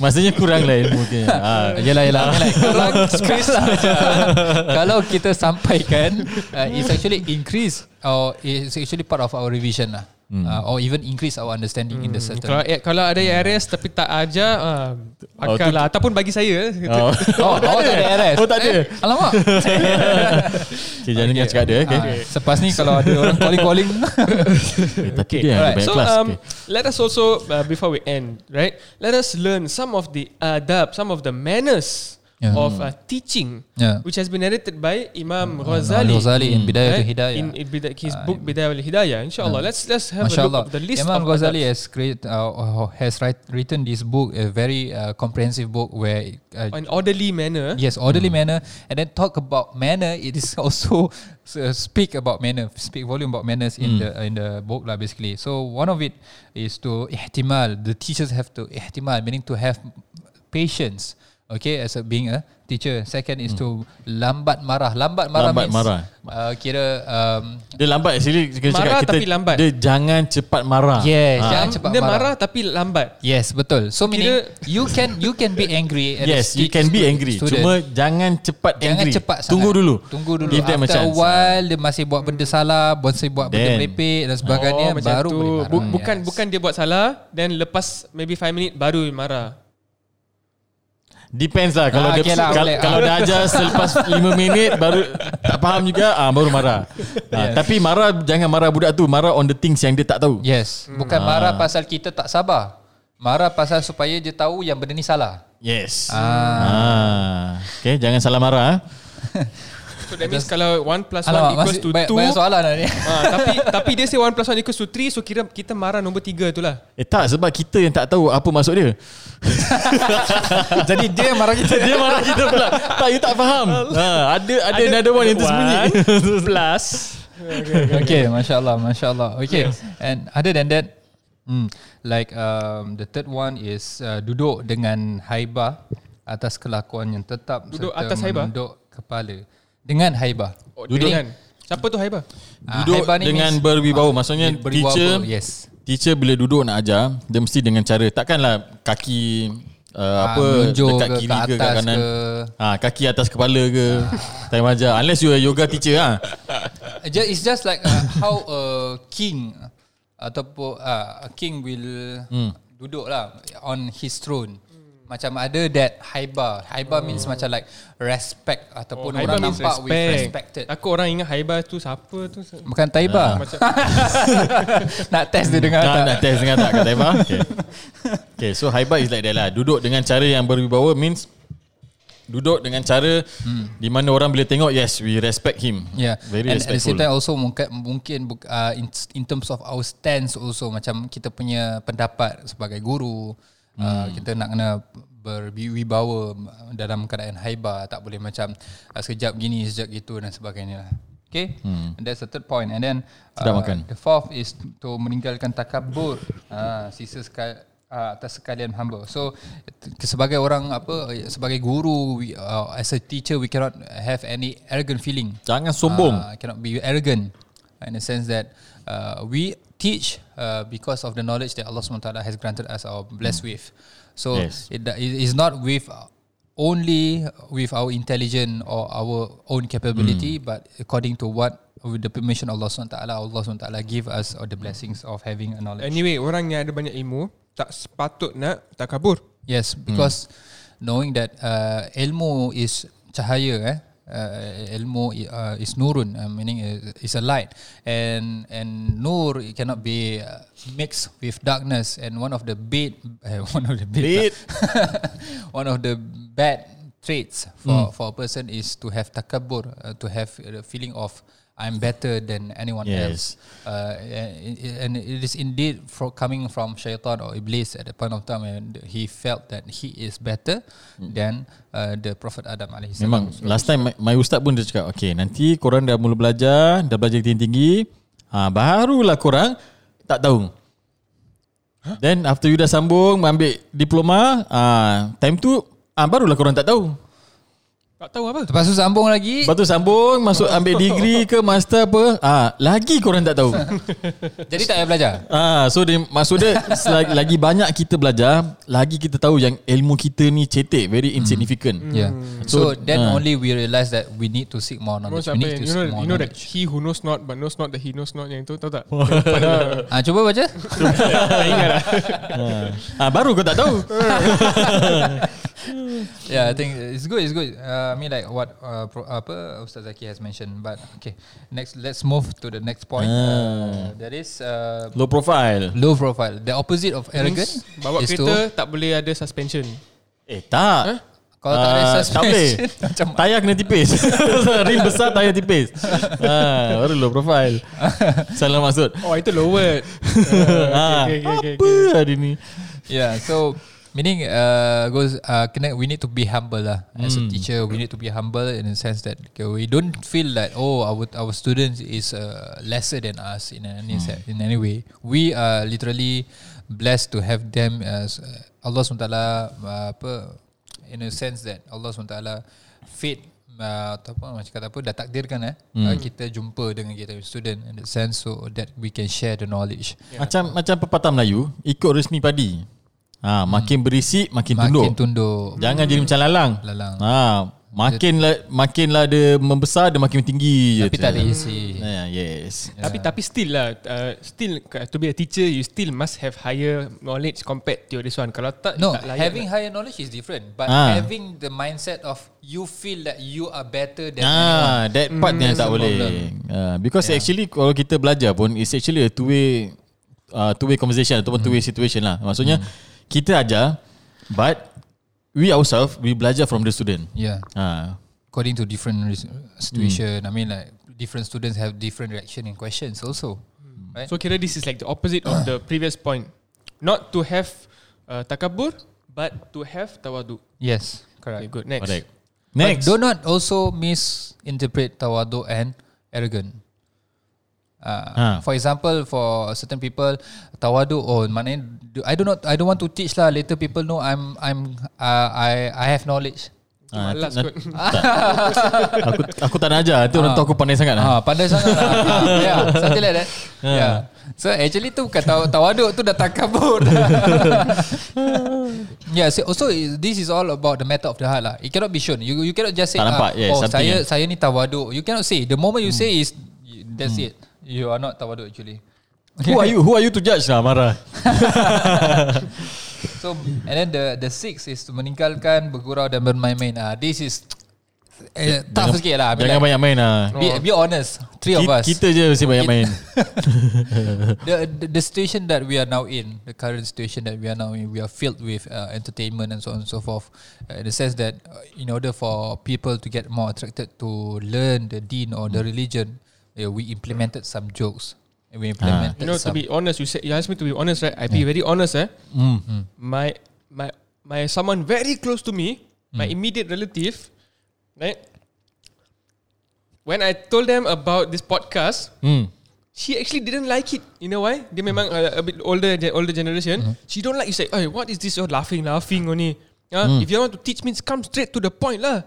Maksudnya kurang lah ilmu dia. Ha. Yelah yelah mean like, kalau, <laughs> kalau kita sampaikan uh, It's actually increase Or it's actually part of our revision lah uh, Or even increase our understanding in the certain Kalau eh, kalau ada ARS tapi tak ajar, ah, Oh, akal tu- lah. Ataupun bagi saya. <laughs> <laughs> Oh. Oh, awak tak ada RS Oh, tak ada. eh, Alamak <laughs> Okay, jangan dengar cakap dia. Okay. Ah, Selepas ni kalau ada orang calling-calling okay. Tapi dia ada Alright, banyak so kelas. um, okay. let us also uh, before we end, right? Let us learn some of the adab, some of the manners Yeah. of uh, teaching, Yeah. which has been narrated by Imam Uh, Ghazali. Al-Ghazali in Bidayah right? to Hidayah. Ah, In, in bida- his book Bidayah al Hidayah. Inshallah, let's let's have Masya a look of the list Imam of Ghazali has create, uh, has write, written this book, a very uh, comprehensive book where uh, an orderly manner. Yes, orderly manner, and then talk about manner. It is <laughs> also uh, speak about manner, speak volume about manners in the in the book lah basically. So one of it is to ihtimal. The teachers have to ihtimal, meaning to have patience. Okay, as a being a teacher. Second is to lambat marah. Lambat marah Lambat means marah. Uh, kira um, Dia lambat actually kita Marah cakap kita tapi lambat. dia jangan cepat marah. yes, Ah. jangan cepat Dia marah. marah tapi lambat. Yes, betul. So meaning Kira- you can you can be angry. at Yes, you can be angry. student. Cuma jangan cepat Jangan angry. cepat sangat. Tunggu dulu. Tunggu dulu. Give them a After a chance. while dia masih buat benda salah, masih buat benda Then. merepek dan sebagainya oh, macam baru tu. boleh marah. Bu- bukan Yes. bukan dia buat salah then lepas maybe 5 minit baru marah. Depends lah kalau Ah, dia okay lah, kalau, boleh. kalau Ah. dah ajar <laughs> selepas 5 minit baru tak faham juga ah baru marah. Ah, Yes. tapi marah jangan marah budak tu, marah on the things yang dia tak tahu. Yes, bukan marah pasal kita tak sabar. Marah pasal supaya dia tahu yang benda ni salah. Yes. Ah. Ah. Okay, jangan salah marah. <laughs> So that means kalau 1 plus 1 Alamak, equals to banyak, 2 banyak soalan lah ni. <laughs> Ah, tapi tapi dia say 1 plus 1 equals to 3 so kira kita marah nombor 3 tu lah. Eh tak sebab kita yang tak tahu apa maksud dia. <laughs> Jadi dia marah kita. <laughs> dia marah kita pula. Tak you tak faham. Ha, ada ada another one yang tersembunyi. plus. okay, masya Allah, masya Allah. Okay, and other than that, hmm, like um, the third one is uh, duduk dengan haibah atas kelakuan yang tetap Duduk serta atas haibah? menunduk kepala dengan haibah. Oh, Duduk. dengan. Siapa tu Haibah? Ah, Duduk haibah ni dengan means- berwibawa. Maksudnya berwibawa, teacher yes. teacher bila duduk nak ajar, dia mesti dengan cara takkanlah kaki uh, Ah, apa dekat ke, kiri ke ke, kat atas kanan. ke. Ha, kaki atas kepala ke. <laughs> Time ajar. Unless you a yoga teacher ha. Ju- It's just like uh, how a king ataupun uh, a king will Hmm. duduk lah on his throne. Macam ada that haibah. Haibah means macam like respect ataupun Oh, orang nampak with respect. respected. Aku orang ingat Haibah tu siapa tu? Bukan taibah. Macam <laughs> nak test dia dengar Nak, tak? nak test dengan tak kata Haibah? Okay. okay, so Haibah is like that lah. Duduk dengan cara yang berwibawa means duduk dengan cara hmm. di mana orang bila tengok yes we respect him. Yeah, Very and at the respectful. same time also mungkin mungkin uh, in, in terms of our stance also macam kita punya pendapat sebagai guru hmm. uh, kita nak kena berwibawa dalam keadaan haibah tak boleh macam uh, sekejap gini sekejap gitu dan sebagainya. Okay, hmm. and that's the third point. And then uh, makan. the fourth is to meninggalkan takabur. uh, sisa sekali uh, atas sekalian hamba. So sebagai orang apa sebagai guru we, uh, as a teacher we cannot have any arrogant feeling. Jangan sombong. Uh, cannot be arrogant in the sense that uh, we teach uh, because of the knowledge that Allah SWT has granted us or blessed with. So Yes. it, it is not with only with our intelligence or our own capability, but according to what with the permission of Allah SWT, Allah SWT give us all the blessings of having a knowledge. Anyway, orang yang ada banyak ilmu tak sepatut nak takabur. Yes, because knowing that uh, ilmu is cahaya, eh, uh, ilmu uh, is nurun, uh, meaning is, is a light, and and nur it cannot be uh, mixed with darkness. And one of the bad, <laughs> uh, one of the bad, <laughs> one of the bad traits for for a person is to have takabur, uh, to have the feeling of I'm better than anyone Yes. else. Uh, and and it is indeed for coming from syaitan or iblis at the point of time and he felt that he is better than uh, the prophet Adam alaihi Memang last time my, my ustaz pun dia cakap okay nanti korang dah mula belajar dah belajar tinggi-tinggi ha, barulah korang tak tahu. Then after you dah sambung ambil diploma ah time tu ah barulah korang tak tahu Tak tahu apa. Lepas tu sambung lagi. Lepas tu sambung masuk ambil degree ke master apa. Ah lagi korang tak tahu. <laughs> Jadi tak payah belajar? Ah so dia maksud dia selagi, lagi banyak kita belajar lagi kita tahu yang ilmu kita ni cetek very insignificant. Yeah. So, So, then uh, only we realise that we need to seek more knowledge. We need to you know, seek more you know that knowledge. he who knows not but knows not that he knows not yang tu tahu tak? <laughs> ah, Cuba baca. Tak <laughs> ingat lah. ah baru kau tak tahu Yeah, I think it's good. It's good. Uh, I mean, like what uh, pro, apa Ustaz Zaki has mentioned. But okay, next let's move to the next point. Uh, that is uh, low profile low profile. The opposite of arrogant Means Bawa is kereta to tak boleh ada suspension. eh tak kalau tak ada Ah, suspension, Tak boleh <laughs> macam Tayar kena tipis <laughs> Rim besar Tayar tipis ha, Baru low profile <laughs> Salah maksud Oh itu lowered. ha, okay, okay, okay, Apa hari ni yeah. So meaning uh, goes uh, kena, we need to be humble lah. As a Hmm. teacher, we need to be humble in the sense that okay, we don't feel that oh our our students is uh, lesser than us in any se- in any way. We are literally blessed to have them as uh, Allah SWT uh, apa in a sense that Allah SWT fate uh, atau apa macam kata apa dah takdirkan eh hmm. uh, kita jumpa dengan kita student in that sense so that we can share the knowledge. Macam macam pepatah Melayu, ikut resmi padi. Ha, makin berisi makin, Makin tunduk. tunduk. Jangan jadi macam lalang. Lalang. Ha, makinlah makinlah dia membesar dia makin tinggi je. Tapi tak ada isi. Ya, yes. Tapi tapi still lah uh, Still To be a teacher You still must have higher knowledge Compared to this one Kalau tak No, tak layak having lah. higher knowledge is different. But Ah. having the mindset of you feel that you are better than anyone. Ah, that part yang tak boleh. Uh, because yeah. actually kalau kita belajar pun it's actually a two way uh, two way conversation ataupun two way situation lah. Maksudnya kita ajar but we ourselves we belajar from the student. Yeah. Ah, according to different situation. I mean, like different students have different reaction in questions also, right? So kira this is like the opposite of the previous point Not to have uh, takabur But to have tawadu yes, Okay correct. good Next correct. But Next. do not also misinterpret tawadu and arrogant. Uh, Ha. For example, for certain people, tawadu oh maknanya do- I do not I don't want to teach lah. Later people know I'm I'm uh, I I have knowledge. Ah, Malas na- kot <laughs> aku aku tak nak ajar. Tu orang tahu aku pandai sangat lah. Ah, pandai sangat lah. Ah, yeah, something like that. Yeah. So actually tu bukan taw- tawaduk tu dah takabur. <laughs> yeah, so also this is all about the matter of the heart lah. It cannot be shown. You you cannot just say Tak nampak, ah, yes, oh saya yang- saya ni tawaduk. You cannot say. The moment you say is that's it. You are not tawaduk actually. Who are you? Who are you to judge lah marah? <laughs> So and then the the six is to meninggalkan bergurau dan bermain-main. Ah, this is eh, tough sikit lah. I mean Jangan like, banyak main lah. Be, be honest. Three of us. Kita je mesti banyak main. <laughs> the, the the situation that we are now in, the current situation that we are now in, we are filled with uh, entertainment and so on and so forth. Uh, in the sense that, uh, in order for people to get more attracted to learn the deen or the religion, uh, we implemented some jokes. We implemented You know to some. be honest You said You asked me to be honest right I be very honest eh My My My someone very close to me My immediate relative Right When I told them about this podcast Hmm. She actually didn't like it. You know why? Dia memang uh, a bit older older generation. She don't like you say, "Hey, what is this? You're laughing, laughing only." Uh, If you want to teach me, come straight to the point lah.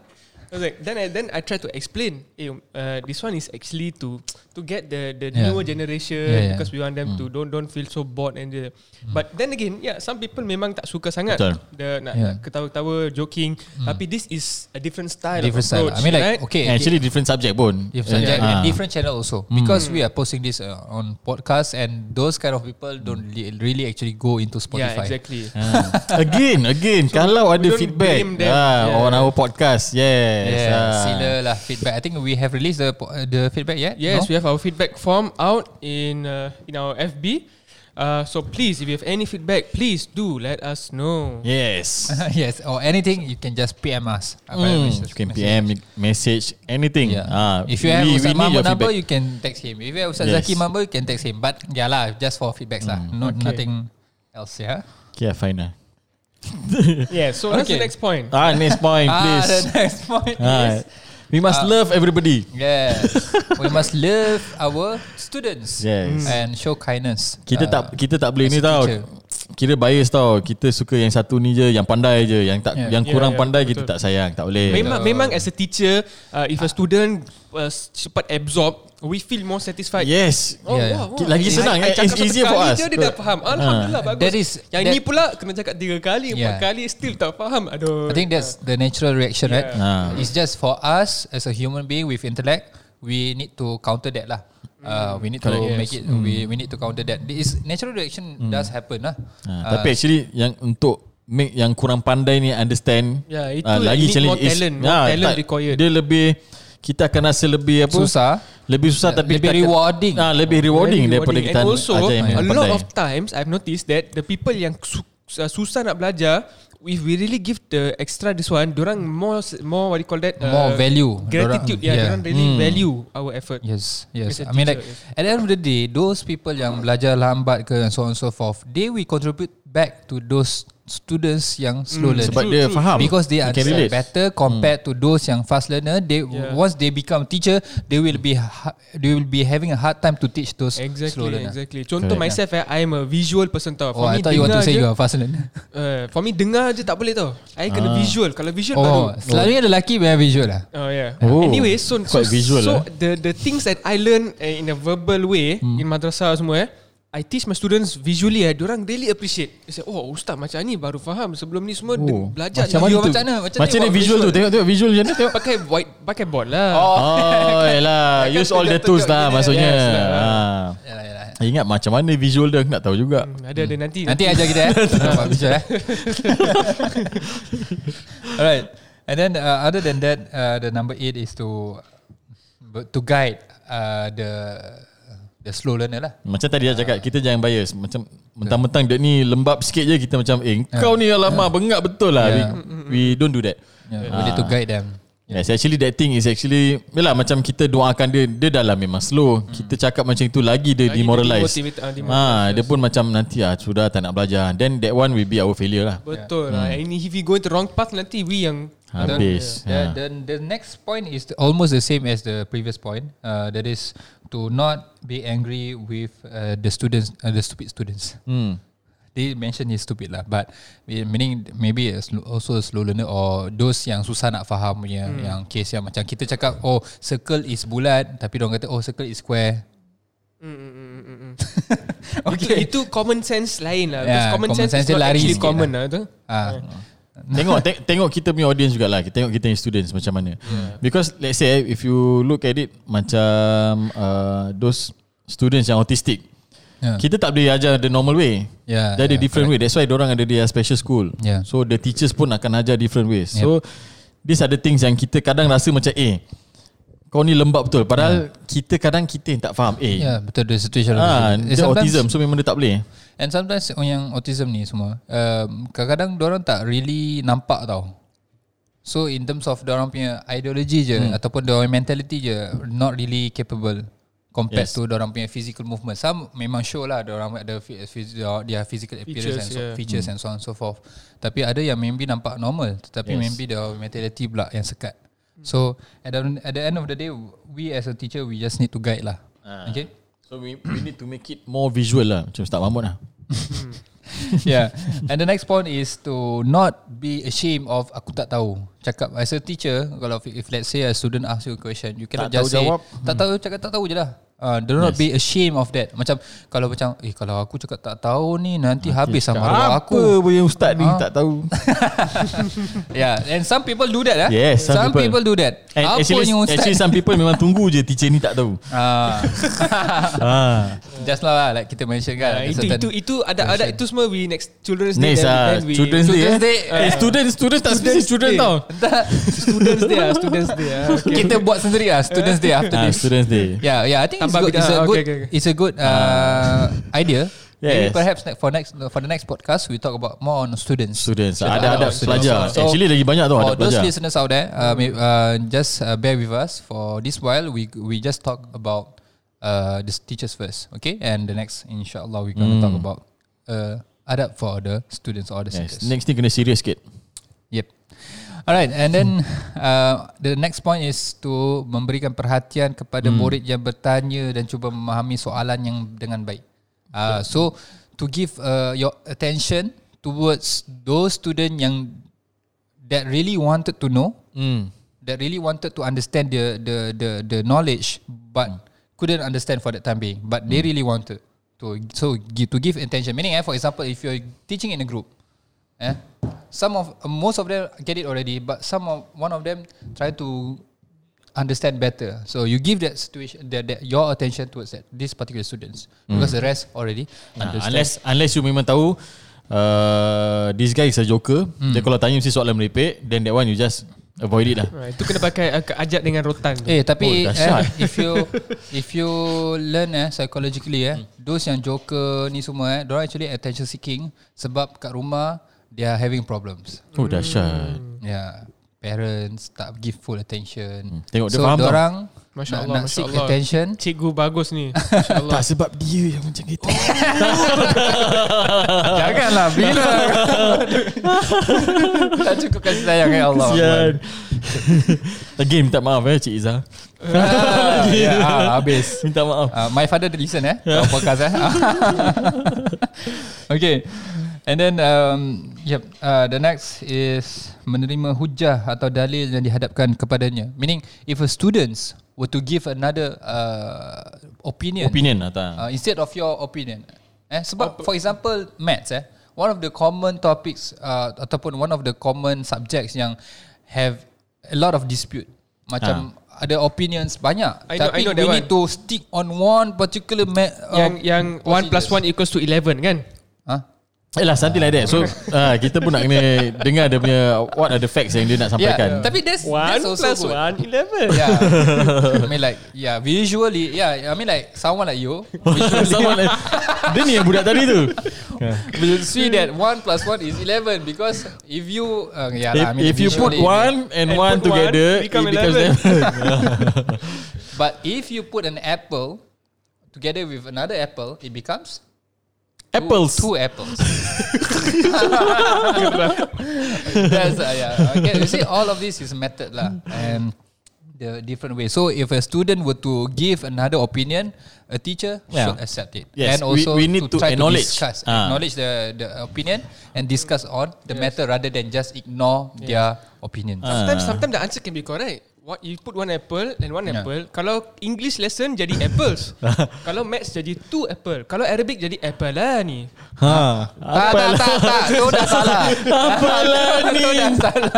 I was like, then I then I try to explain. Eh, uh, this one is actually to to get the the Yeah. newer generation Yeah, yeah. because we want them to don't don't feel so bored and the, but then again, yeah, some people memang tak suka sangat Betul. the nak, Yeah. ketawa-ketawa, joking. Tapi this is a different style different of style. approach. I mean, like right? okay, Actually different subject pun. different subject Ah. and different channel also because we are posting this uh, on podcast and those kind of people don't li- really actually go into yeah, Spotify. exactly. Ah. <laughs> again, again. kalau ada feedback them. ah, Yeah. on our podcast, yes. Yeah, ah. sila lah feedback. I think we have released the uh, the feedback yet. Yes, No? we have our feedback form out in uh, in our FB. Uh, so please, if you have any feedback, please do let us know. Yes. <laughs> yes, or anything you can just PM us. Mm, you can PM, message, anything. Yeah. Ah, if you have we, Ustaz we need Mahmud number, feedback. you can text him. If you have Ustaz Yes. Zaki number, you can text him. But yeah lah, just for feedbacks lah. No, Okay. nothing else. Yeah. Okay, fine lah. <laughs> Yeah. So what's the Okay. next point? Ah, next point, Ah, please. the next point Ah, is we must Ah. love everybody. yes, <laughs> we must love our students Yes. and show kindness. Kita Uh, tak kita tak boleh ni tau. Kira bias tau. Kita suka yang satu ni je, yang pandai je, yang tak Yeah. yang Yeah, kurang yeah, pandai betul. kita tak sayang, tak boleh. Memang, memang as a teacher, uh, if a student uh, cepat absorb, we feel more satisfied. Yes. Oh, Yeah, yeah. wow, wow. Lagi senang, I, I it's easier for kali us. Je, dia dah faham. Alhamdulillah bagus. That is- Yang that- ni pula kena cakap tiga kali, empat Yeah. kali still tak faham. Aduh. I think that's the natural reaction, right? Ah. It's just for us as a human being with intellect, we need to counter that lah. Uh, we need to Correct. make it. We we need to counter that. This natural reaction does happen lah. Ah, tapi actually yang untuk make yang kurang pandai ni understand Ya, itu ah, lagi need challenge more talent, more Ah, talent tak, required. Dia lebih kita akan rasa lebih apa? Susah. Lebih susah tapi Lebih kita akan- rewarding. Ah, lebih rewarding Very daripada rewarding. kita And also, ajar yang a lot pandai. of times I've noticed that the people yang su- uh, susah nak belajar, if we really give the extra this one, orang more more what do you call that? Uh, More value. Gratitude. Dorang- yeah, yeah. orang really Hmm. value our effort. Yes, yes. I mean, like teacher, at the end of the day, those people yang belajar lambat ke and so on and so forth, they will contribute back to those students yang slow learner. Sebab dia faham Because they relate. better compared to those yang fast learner. They Yeah. once they become teacher, they will be ha- they will be having a hard time to teach those slow Exactly, learner. exactly. Contoh Correct. myself, eh, I am a visual person tau. Oh, For I me, thought you want to say je, you are fast learner. uh, <laughs> for me, dengar je tak boleh tau. I kena Ah. visual. Kalau visual Oh, baru. selalunya lelaki memang visual lah. Oh yeah. Oh, anyway, so so, visual, so eh. the the things that I learn uh, in a verbal way Hmm. in madrasah semua eh, I teach my students visually eh, orang really appreciate. They say, oh ustaz macam ni baru faham. Sebelum ni semua oh, belajar Macam mana macam mana? Macam Macam ni ni buat visual tu visual. Tengok tengok visual macam mana tengok pakai white pakai board lah. Oh <laughs> yelah Use all the tools lah Maksudnya Yes, lah. Ah. Yalah, yalah. Ingat macam mana visual dia nak tahu juga Hmm, ada ada nanti. Nanti ajar kita eh. <laughs> Visual eh. <laughs> Alright. And then uh, other than that, uh, the number eight is to to guide uh, the the slow learner lah. Macam tadi dah cakap Kita jangan bias. Macam Mentang-mentang dia ni Lembab sikit je Kita macam Eh kau ni alamak Bengak betul lah. Yeah. we, we don't do that. Yeah, we need to guide them. Yes, actually that thing is actually Yalah macam kita doakan dia Dia dalam memang slow. Kita cakap macam itu Lagi dia Lagi demoralize. ah, Ah, demoralize, Dia pun macam nanti ah Sudah tak nak belajar. Then that one will be our failure lah. Betul lah. And if we go into wrong path nanti we yang Habis The, yeah. the, the next point is almost the same as the previous point. Uh, that is to not be angry with uh, the students, uh, the stupid students. hmm. They mention he's stupid lah, but meaning maybe also a slow learner or those yang susah nak faham punya hmm. yang case yang macam kita cakap oh circle is bulat tapi orang kata oh circle is square. <laughs> okay. itu, itu common sense lain lah. Yeah, Because common, common sense, sense is not lari actually common lah. lah. tu. Ah, Tengok te- tengok kita punya audience jugalah. Kita tengok kita punya students macam mana. Yeah. Because let's say if you look at it macam uh, those students yang autistic. Yeah. Kita tak boleh ajar the normal way. Yeah, Dia ada yeah, different way. That's why orang ada dia special school. Yeah. So the teachers pun akan ajar different ways. So these are the things yang kita kadang rasa macam eh kau ni lembab betul. Padahal kita kadang kita yang tak faham. Eh, yeah, betul the situation. ah, Eh, dia sometimes- autism so memang dia tak boleh. And sometimes orang yang autism ni semua um, Kadang-kadang orang tak really nampak tau So in terms of orang punya ideology je hmm. Ataupun orang mentality je Not really capable Compared Yes. to orang punya physical movement Some memang show lah orang ada fi- phys- Their physical appearance Features, and so, yeah. features and so on and so forth Tapi ada yang maybe nampak normal Tetapi Yes. maybe their mentality pula yang sekat So at the, at the end of the day We as a teacher We just need to guide lah Ah. Okay So we, we need to make it more visual lah. Macam Ustaz Mahmud lah. <laughs> yeah. And the next point is to not be ashamed of aku tak tahu. Cakap as a teacher, kalau if, if let's say a student ask you a question, you cannot Tak just tahu say jawab. tak tahu cakap tak tahu je lah. Uh, do not Yes. be ashamed of that. Macam kalau macam eh kalau aku cakap tak tahu ni nanti habis sama Apa aku. pun yang Ustaz ni Ah. tak tahu. <laughs> Yeah, and some people do that. Eh? Yes, some some, people. people. do that. And Apa actually, yang ustaz? actually some people memang tunggu je teacher ni tak tahu. Ah, <laughs> ah. just lah, lah like kita mention kan. Ah, ada itu itu itu ada ada itu semua we next children's day Next ah, then we Children's Day. Children's eh. Day. Eh, student, student tak student Day. tau. <laughs> Entah, students day ah students day ah okay. kita buat sendiri lah Students Day after Ah, this Students Day. Yeah, yeah. I think it's good. It's a good. Okay. It's a good uh, <laughs> idea. Maybe Yes. perhaps ne- for next for the next podcast we talk about more on students. Students. So, Ada ada pelajar. So, Actually lagi banyak tau for ada those pelajar. listeners out there, uh, may, uh, just uh, bear with us for this while. We we just talk about uh, the teachers first, okay? And the next, inshallah, we're gonna talk about uh, adab for the students or the Yes. seekers. Next ni kena serius sikit. Yep. Alright, and then uh, the next point is to memberikan perhatian kepada hmm. murid yang bertanya dan cuba memahami soalan yang dengan baik. Uh, so to give uh, your attention towards those student yang that really wanted to know, Hmm. that really wanted to understand the the the the knowledge but couldn't understand for that time being, but they really wanted to so give, to give attention. Meaning, eh, for example, if you're teaching in a group, eh, some of uh, most of them get it already, but some of one of them try to understand better. So you give that situation that, that your attention towards that these particular students because the rest already Nah, understand. unless unless you memang tahu uh, this guy is a joker, Hmm. dia kalau tanya mesti soalan merepek, then that one you just avoid it lah. Ah, itu kena pakai uh, ajak dengan rotan tu. Eh tapi Oh, eh, <laughs> if you if you learn eh psychologically eh those yang joker ni semua eh they actually attention seeking sebab kat rumah they are having problems. Oh dahsyat. Yeah, parents tak give full attention. Tengok dia so faham orang Masya nak, Allah, nak Masya seek Allah. attention. Cikgu bagus ni. <laughs> Tak sebab dia yang macam gitu. <laughs> Jangan lah Bila <laughs> Tak cukup kasih sayang Ya Allah Sian Again minta maaf eh Cik Izzah Ah, ya, ah, Habis Minta maaf Uh, my father the listen eh yeah. podcast eh. okay. And then um, yep, uh, the next is menerima hujah atau dalil yang dihadapkan kepadanya. Meaning if a students were to give another uh, opinion, Opinion atau uh, instead of your opinion. Eh sebab for example maths eh one of the common topics uh, ataupun one of the common subjects yang have a lot of dispute. Macam ada opinions banyak I know- tapi I know we need to stick on one particular ma- uh, Yang yang 1 plus procedures. 1 equals to 11 kan? Huh? Yelah something like that So uh, <laughs> kita pun nak kena Dengar dia punya What are the facts yang dia nak Yeah, sampaikan tapi that's 1 that's also plus good. 1 11 Yeah, <laughs> I mean like yeah, visually yeah, I mean like someone like you <laughs> Sama like, Dia ni yang budak tadi tu will see that one plus one is eleven because if you uh, yeah, If, lah, I mean if you put one And, And one put one, together become It becomes 11. 11 but if you put an apple together with another apple, it becomes Apples Two, apples. <laughs> That's uh, yeah. Okay, you see, all of this is method lah, and the different way. So, if a student were to give another opinion, a teacher Yeah. should accept it, Yes, and also we- we need to try acknowledge. to discuss, Ah. acknowledge the the opinion, and discuss on the matter rather than just ignore their opinions. Sometimes sometimes the answer can be correct. What you put one apple and one Yeah. apple. Kalau English lesson jadi apples. <laughs> Kalau maths jadi two apple. Kalau Arabic jadi apple lah ni. ha. Tak, tak, tak, tak. <laughs> Tu dah salah. Apalah <laughs> ni Tu dah salah.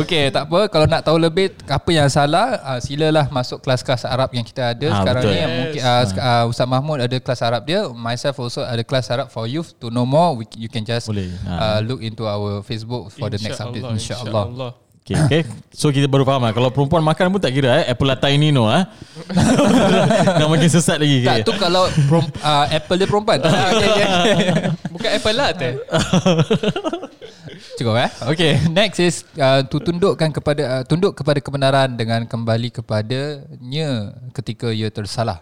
Okay, tak apa. Kalau nak tahu lebih apa yang salah, uh, silalah masuk kelas-kelas Arab yang kita ada Ah, sekarang betul. ni. Yes. Mungkin uh, sek- uh, Ustaz Mahmud ada kelas Arab dia. Myself also ada kelas Arab for youth. To know more, we, you can just Boleh. uh, Ah. look into our Facebook for the next update. InsyaAllah. InsyaAllah. Okay, okay. So kita baru faham lah Kalau perempuan makan pun tak kira eh Apple latte ini no eh <laughs> Nak makin sesat lagi Tak, okay. tu kalau perom- uh, Apple dia perempuan. Okay, okay. <laughs> Bukan apple lah teh. Cukup eh Okay Next is uh, to tundukkan kepada uh, Tunduk kepada kebenaran Dengan kembali kepadanya Ketika ia tersalah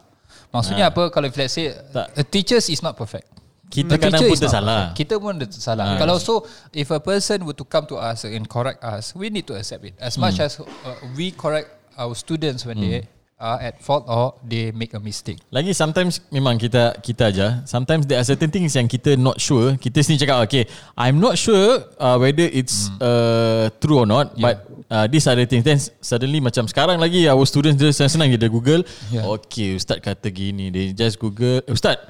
Maksudnya apa Kalau if let's say Tak. A teachers is not perfect Kita A kadang pun tersalah. Kita pun tersalah Ah. Kalau so If a person were to come to us And correct us We need to accept it As much as uh, We correct our students When they are at fault Or they make a mistake Lagi sometimes memang kita kita aja. Sometimes there are certain things yang kita not sure. Kita sendiri cakap okay, I'm not sure uh, whether it's uh, true or not, Yeah. but uh, these are the things. Then suddenly macam sekarang lagi our students dia senang-senang dia Google. Yeah. Okay, ustaz kata gini. They just Google, ustaz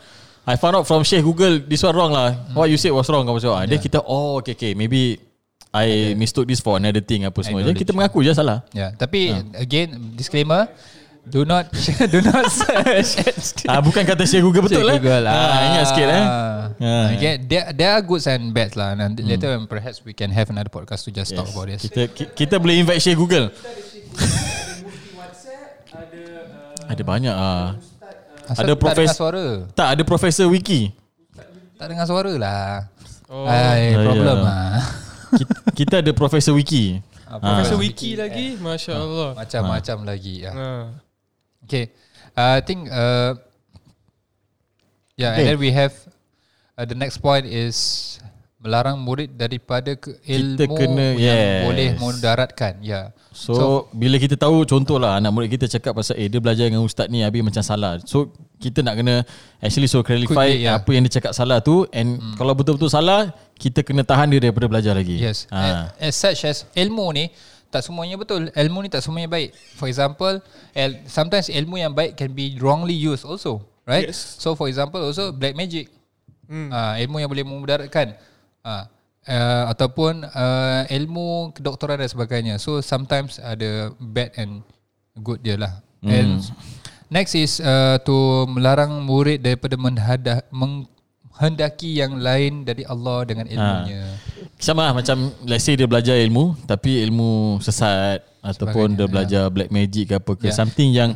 I found out from Sheikh Google this one wrong lah. What you said was wrong apa semua. Then kita oh okay okay maybe I mistook this for another thing apa semua. Jadi kita mengaku je salah. Yeah, tapi again disclaimer, do not <laughs> do not search. <laughs> Ah bukan kata Sheikh Google betul lah. Google lah. Ah, ingat sikit eh. Ah. Okay, there, there are goods and bads lah. And later when perhaps we can have another podcast to just talk about this. Kita ki- kita boleh invite Syekh Google. Ada banyak ah. Asal ada tak profes- dengar suara. Tak ada Profesor Wiki. Tak dengar suara lah. Oh. Ay, Oh, problem ya. lah. Kita, kita ada Profesor Wiki. Ah, Profesor Ah. Wiki lagi. Masya Allah. Macam-macam lagi. Ya. Ha. Okay. Uh, I think uh, yeah, and Okay. then we have uh, the next point is melarang murid daripada ke ilmu kena- yang yes. boleh mudaratkan. Ya. Yeah. So, so bila kita tahu contoh lah anak murid kita cakap pasal eh dia belajar dengan ustaz ni habis macam salah. So kita nak kena actually so clarify Quickly, yeah. apa yang dia cakap salah tu and hmm. kalau betul-betul salah kita kena tahan dia daripada belajar lagi. Yes. Ha. As such as ilmu ni tak semuanya betul. Ilmu ni tak semuanya baik. For example, el- sometimes ilmu yang baik can be wrongly used also, right? Yes. So for example also black magic. Hmm. Uh, ilmu yang boleh memudaratkan. Uh, uh, ataupun uh, ilmu kedoktoran dan sebagainya. So sometimes ada bad and good dia lah. Hmm. And next is uh, to melarang murid daripada menghada, menghendaki yang lain dari Allah dengan ilmunya. Sama lah macam let's say dia belajar ilmu tapi ilmu sesat ataupun dia belajar black magic ke apa ke Yeah. something yang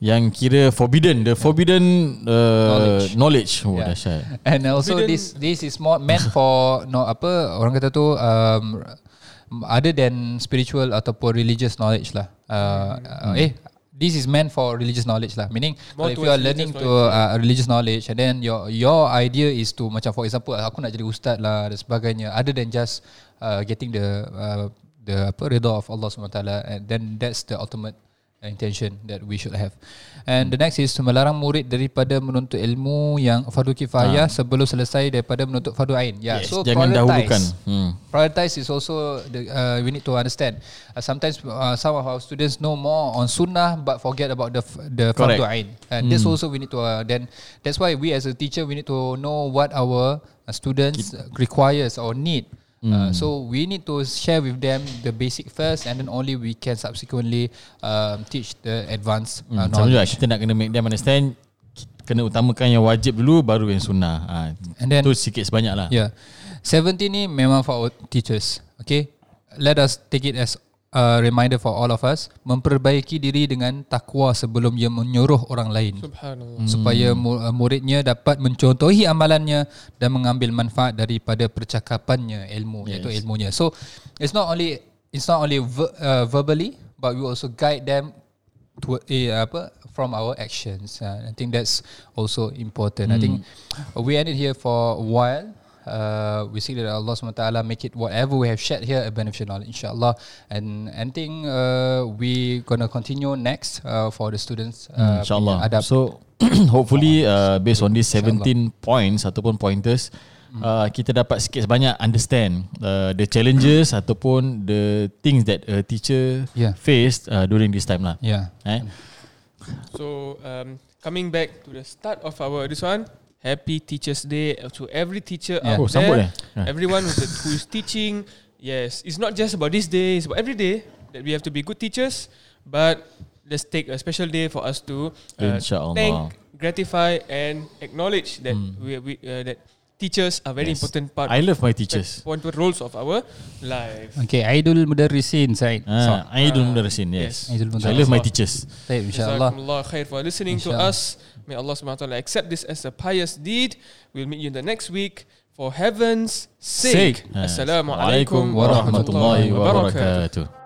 yang kira forbidden the forbidden uh, knowledge. oh Yeah. dahsyat And also Forbidden- this this is more meant <laughs> for no apa orang kata tu um, other than spiritual ataupun religious knowledge lah. Uh, uh, eh this is meant for religious knowledge lah. Meaning More if you are learning to uh, religious knowledge and then your your idea is to macam for example aku nak jadi ustaz lah dan sebagainya other than just uh, getting the uh, the apa redha of Allah SWT and then that's the ultimate intention that we should have. And the next is melarang murid daripada menuntut ilmu yang fardu kifayah sebelum selesai daripada menuntut fardu ain. Yeah, Yes, so jangan prioritize. dahulukan. Hmm. Prioritize is also the uh, we need to understand. Uh, sometimes uh, some of our students know more on sunnah but forget about the the Correct. fardu ain. And this also we need to uh, then that's why we as a teacher we need to know what our uh, students requires or need. Uh, so we need to share with them the basic first, and then only we can subsequently um, teach the advanced uh, Hmm, sama juga knowledge. kita nak kena make them understand kena utamakan yang wajib dulu baru yang sunnah. Ha, And then- tu sikit sebanyak lah. Yeah. 70 ni memang for our teachers. Okay. Let us take it as a reminder for all of us. Memperbaiki diri dengan takwa sebelum ia menyuruh orang lain. Subhanallah. Supaya mu- uh, muridnya dapat mencontohi amalannya dan mengambil manfaat daripada percakapannya ilmu yes. iaitu ilmunya. So it's not only it's not only ver, uh, verbally but we also guide them to eh, apa from our actions. Uh, I think that's also important. I think we ended here for a while. Uh, we seek that Allah SWT make it whatever we have shared here a beneficial knowledge, inshallah. And and think uh, we gonna continue next uh, for the students. Hmm, Uh, InsyaAllah. punya adab. So <clears throat> hopefully uh, based on these 17 points ataupun pointers uh, kita dapat sikit sebanyak understand uh, the challenges <clears throat> ataupun the things that a teacher Yeah. faced uh, during this time lah. yeah. Eh? So um, coming back to the start of our this one, Happy Teachers Day to every teacher Yeah. out Oh, there, eh? Yeah. everyone who's, who is teaching. Yes, it's not just about this day; it's about every day that we have to be good teachers. But let's take a special day for us to uh, thank, gratify, and acknowledge that we, we uh, that teachers are very Yes. important part. I love my teachers. Important roles of our life. Okay, Aidul Mudarrisin Said. Ah, Aidul Ah, Mudarrisin, yes. yes. Aidul I love my teachers. Said insyaAllah. Jazakumullah khair for listening to Inshallah. us. May Allah subhanahu wa ta'ala accept this as a pious deed. We'll meet you in the next week for heaven's sake. Sake. Assalamualaikum Assalamualaikum warahmatullahi wabarakatuh.